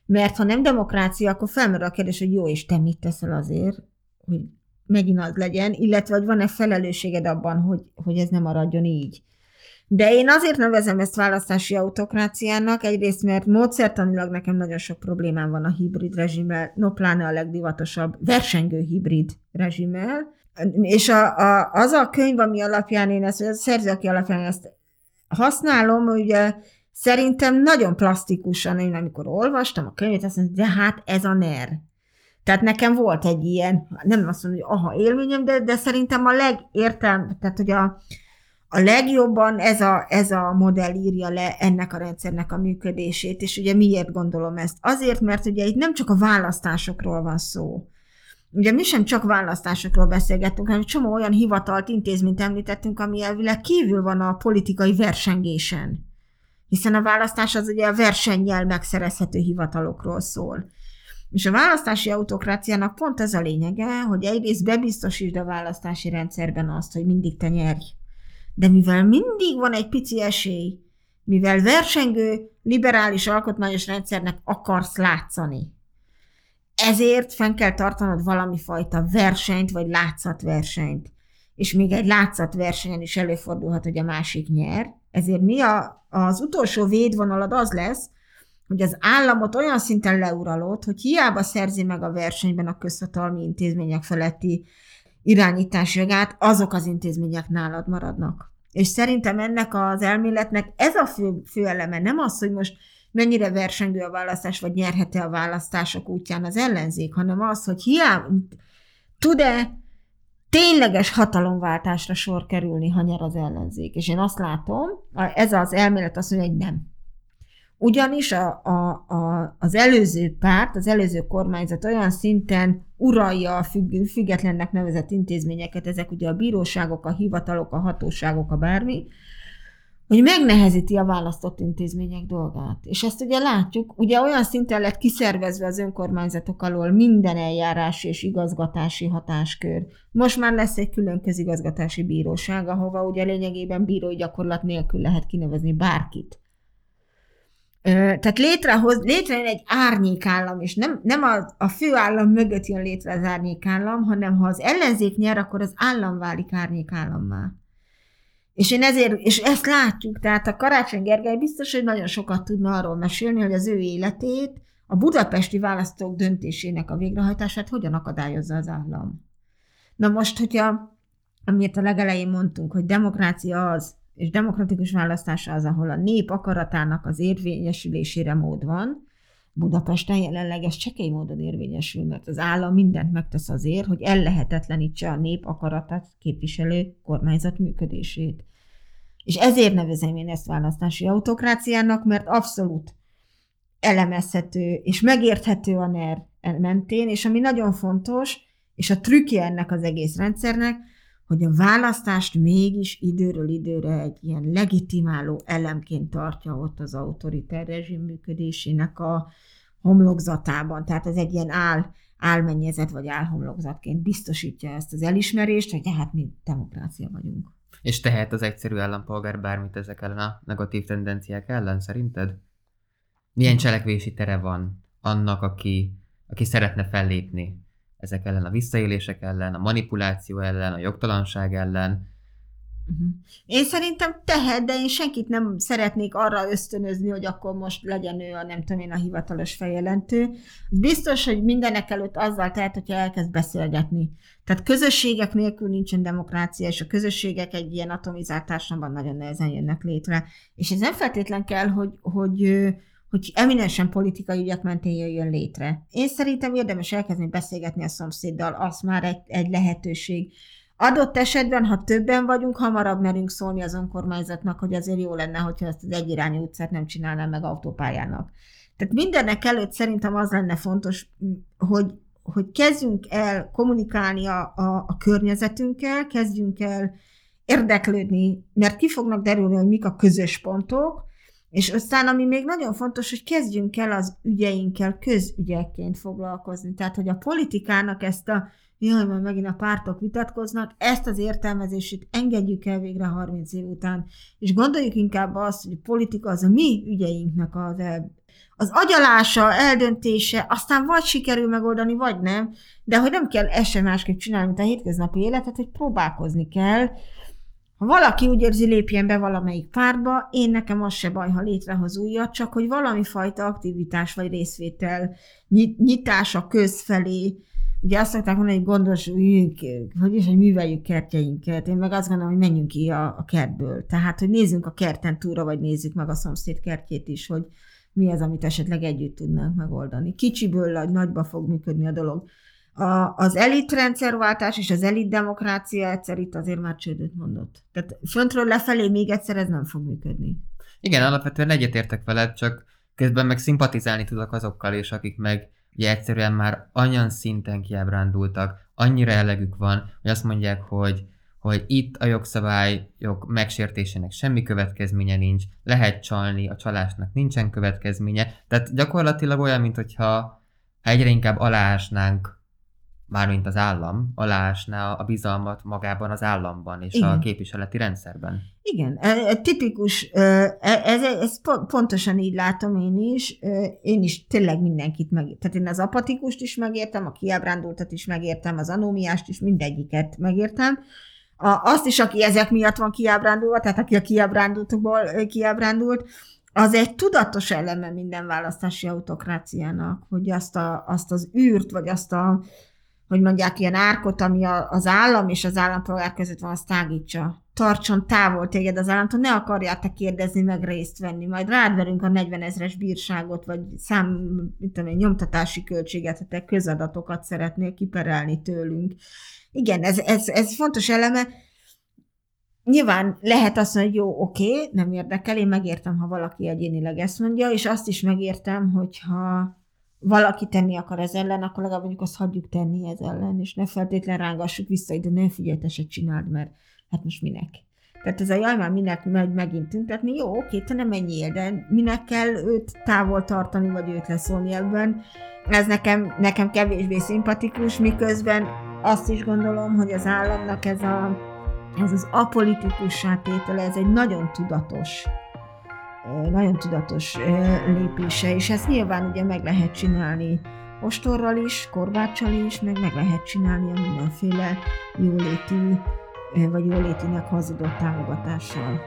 Mert ha nem demokrácia, akkor felmerül a kérdés, hogy jó, és te mit teszel azért, hogy megint az legyen, illetve hogy van-e felelősséged abban, hogy, hogy ez nem maradjon így. De én azért nevezem ezt választási autokráciának, egyrészt mert módszertanilag nekem nagyon sok problémám van a hibrid rezsimmel, no pláne a legdivatosabb versengő hibrid rezsimmel, és a, a, az a könyv, ami alapján én ezt, vagy a szerző, aki alapján ezt használom, ugye szerintem nagyon plastikusan, én amikor olvastam a könyvet, azt mondtam, de hát ez a NER. Tehát nekem volt egy ilyen, nem azt mondom, hogy aha élményem, de, de szerintem a legértelm, tehát hogy a, a legjobban ez a, ez a modell írja le ennek a rendszernek a működését, és ugye miért gondolom ezt? Azért, mert ugye itt nem csak a választásokról van szó. Ugye mi sem csak választásokról beszélgettünk, hanem csomó olyan hivatalt, intézményt említettünk, ami elvileg kívül van a politikai versengésen. Hiszen a választás az ugye a versennyel megszerezhető hivatalokról szól. És a választási autokráciának pont ez a lényege, hogy egyrészt bebiztosítsd a választási rendszerben azt, hogy mindig te nyerj. De mivel mindig van egy pici esély, mivel versengő, liberális alkotmányos rendszernek akarsz látszani, ezért fenn kell tartanod valami fajta versenyt, vagy látszatversenyt. És még egy látszatversenyen is előfordulhat, hogy a másik nyer. Ezért mi a, az utolsó védvonalad az lesz, hogy az államot olyan szinten leuralod, hogy hiába szerzi meg a versenyben a közhatalmi intézmények feletti irányítás jogát, azok az intézmények nálad maradnak. És szerintem ennek az elméletnek ez a fő, fő eleme, nem az, hogy most mennyire versengő a választás, vagy nyerhet-e a választások útján az ellenzék, hanem az, hogy hiába tud-e tényleges hatalomváltásra sor kerülni, ha nyer az ellenzék. És én azt látom, ez az elmélet azt mondja, hogy nem. Ugyanis a, a, a, az előző párt, az előző kormányzat olyan szinten uralja a függ, függetlennek nevezett intézményeket, ezek ugye a bíróságok, a hivatalok, a hatóságok, a bármi, hogy megnehezíti a választott intézmények dolgát. És ezt ugye látjuk, ugye olyan szinten lett kiszervezve az önkormányzatok alól minden eljárási és igazgatási hatáskör. Most már lesz egy külön közigazgatási bíróság, ahova ugye lényegében bírói gyakorlat nélkül lehet kinevezni bárkit. Tehát létrehoz, létrejön egy árnyékállam, és nem, nem a, a főállam mögött jön létre az árnyékállam, hanem ha az ellenzék nyer, akkor az állam válik árnyékállammá. És én ezért, és ezt látjuk, tehát a Karácsony Gergely biztos, hogy nagyon sokat tudna arról mesélni, hogy az ő életét, a budapesti választók döntésének a végrehajtását hogyan akadályozza az állam. Na most, hogyha, amit a legelején mondtunk, hogy demokrácia az, és demokratikus választás az, ahol a nép akaratának az érvényesülésére mód van. Budapesten jelenleg ez csekély módon érvényesül, mert az állam mindent megtesz azért, hogy ellehetetlenítse a nép akaratát képviselő kormányzat működését. És ezért nevezem én ezt választási autokráciának, mert abszolút elemezhető és megérthető a NER mentén, és ami nagyon fontos, és a trükkje ennek az egész rendszernek, hogy a választást mégis időről időre egy ilyen legitimáló elemként tartja ott az autoriter rezsim működésének a homlokzatában. Tehát ez egy ilyen áll, álmennyezet vagy álhomlokzatként biztosítja ezt az elismerést, hogy hát mi demokrácia vagyunk. És tehet az egyszerű állampolgár bármit ezek ellen a negatív tendenciák ellen, szerinted? Milyen cselekvési tere van annak, aki, aki szeretne fellépni ezek ellen, a visszaélések ellen, a manipuláció ellen, a jogtalanság ellen. Uh-huh. Én szerintem tehet, de én senkit nem szeretnék arra ösztönözni, hogy akkor most legyen ő a nem tudom én a hivatalos feljelentő. Biztos, hogy mindenek előtt azzal tehet, hogyha elkezd beszélgetni. Tehát közösségek nélkül nincsen demokrácia, és a közösségek egy ilyen atomizált társadalomban nagyon nehezen jönnek létre. És ez nem feltétlen kell, hogy, hogy hogy eminensen politikai ügyek mentén jöjjön létre. Én szerintem érdemes elkezdeni beszélgetni a szomszéddal, az már egy, egy lehetőség. Adott esetben, ha többen vagyunk, hamarabb merünk szólni az önkormányzatnak, hogy azért jó lenne, hogyha ezt az egyirányú utcát nem csinálnám meg autópályának. Tehát mindennek előtt szerintem az lenne fontos, hogy, hogy kezdjünk el kommunikálni a, a, a környezetünkkel, kezdjünk el érdeklődni, mert ki fognak derülni, hogy mik a közös pontok, és aztán, ami még nagyon fontos, hogy kezdjünk el az ügyeinkkel közügyekként foglalkozni. Tehát, hogy a politikának ezt a jaj, majd megint a pártok vitatkoznak, ezt az értelmezését engedjük el végre 30 év után, és gondoljuk inkább azt, hogy a politika az a mi ügyeinknek az, az agyalása, eldöntése, aztán vagy sikerül megoldani, vagy nem, de hogy nem kell ezt sem másképp csinálni, mint a hétköznapi életet, hogy próbálkozni kell, valaki úgy érzi, lépjen be valamelyik pártba, én nekem az se baj, ha létrehoz újat, csak hogy valami fajta aktivitás vagy részvétel, nyitás a köz felé, Ugye azt szokták mondani, hogy gondos, hogy is, hogy műveljük kertjeinket. Én meg azt gondolom, hogy menjünk ki a, a kertből. Tehát, hogy nézzünk a kerten túra, vagy nézzük meg a szomszéd kertjét is, hogy mi az, amit esetleg együtt tudnánk megoldani. Kicsiből nagyba fog működni a dolog. A, az elit rendszerváltás és az elit demokrácia egyszer itt azért már csődöt mondott. Tehát föntről lefelé még egyszer ez nem fog működni. Igen, alapvetően egyetértek veled, csak közben meg szimpatizálni tudok azokkal is, akik meg ugye egyszerűen már annyian szinten kiábrándultak, annyira elegük van, hogy azt mondják, hogy, hogy itt a jogszabályok megsértésének semmi következménye nincs, lehet csalni, a csalásnak nincsen következménye, tehát gyakorlatilag olyan, mintha egyre inkább aláásnánk mármint az állam, aláásná a bizalmat magában az államban és Igen. a képviseleti rendszerben. Igen, e, e, tipikus, e, ez, ez pontosan így látom én is, én is tényleg mindenkit meg, tehát én az apatikust is megértem, a kiábrándultat is megértem, az anómiást is, mindegyiket megértem, a, azt is, aki ezek miatt van kiábrándulva, tehát aki a kiábrándultokból kiábrándult, az egy tudatos eleme minden választási autokráciának, hogy azt, a, azt az űrt, vagy azt a, hogy mondják, ilyen árkot, ami az állam és az állampolgár között van, azt tágítsa. Tartson távol téged az államtól, ne akarjál te kérdezni, meg részt venni. Majd rád verünk a 40 ezres bírságot, vagy szám, tudom én, nyomtatási költséget, ha te közadatokat szeretnél kiperelni tőlünk. Igen, ez, ez, ez fontos eleme. Nyilván lehet azt mondani, hogy jó, oké, nem érdekel, én megértem, ha valaki egyénileg ezt mondja, és azt is megértem, hogyha valaki tenni akar ez ellen, akkor legalább mondjuk azt hagyjuk tenni ez ellen, és ne feltétlen rángassuk vissza, de ne figyelj, csináld, mert hát most minek. Tehát ez a jaj, már minek megy megint tüntetni, jó, oké, te nem menjél, de minek kell őt távol tartani, vagy őt leszólni ebben. Ez nekem, nekem kevésbé szimpatikus, miközben azt is gondolom, hogy az államnak ez, a, ez az apolitikus tétele, ez egy nagyon tudatos nagyon tudatos lépése, és ezt nyilván ugye meg lehet csinálni ostorral is, korbáccsal is, meg meg lehet csinálni a mindenféle jóléti, vagy jólétinek hazudott támogatással.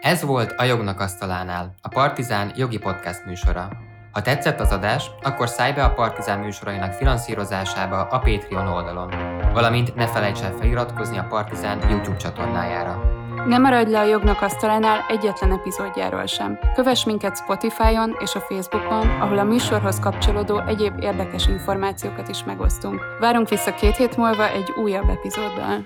Ez volt a Jognak Asztalánál, a Partizán jogi podcast műsora. Ha tetszett az adás, akkor szállj be a Partizán műsorainak finanszírozásába a Patreon oldalon, valamint ne felejts el feliratkozni a Partizán YouTube csatornájára. Ne maradj le a jognak asztalánál egyetlen epizódjáról sem. Kövess minket Spotify-on és a Facebookon, ahol a műsorhoz kapcsolódó egyéb érdekes információkat is megosztunk. Várunk vissza két hét múlva egy újabb epizóddal.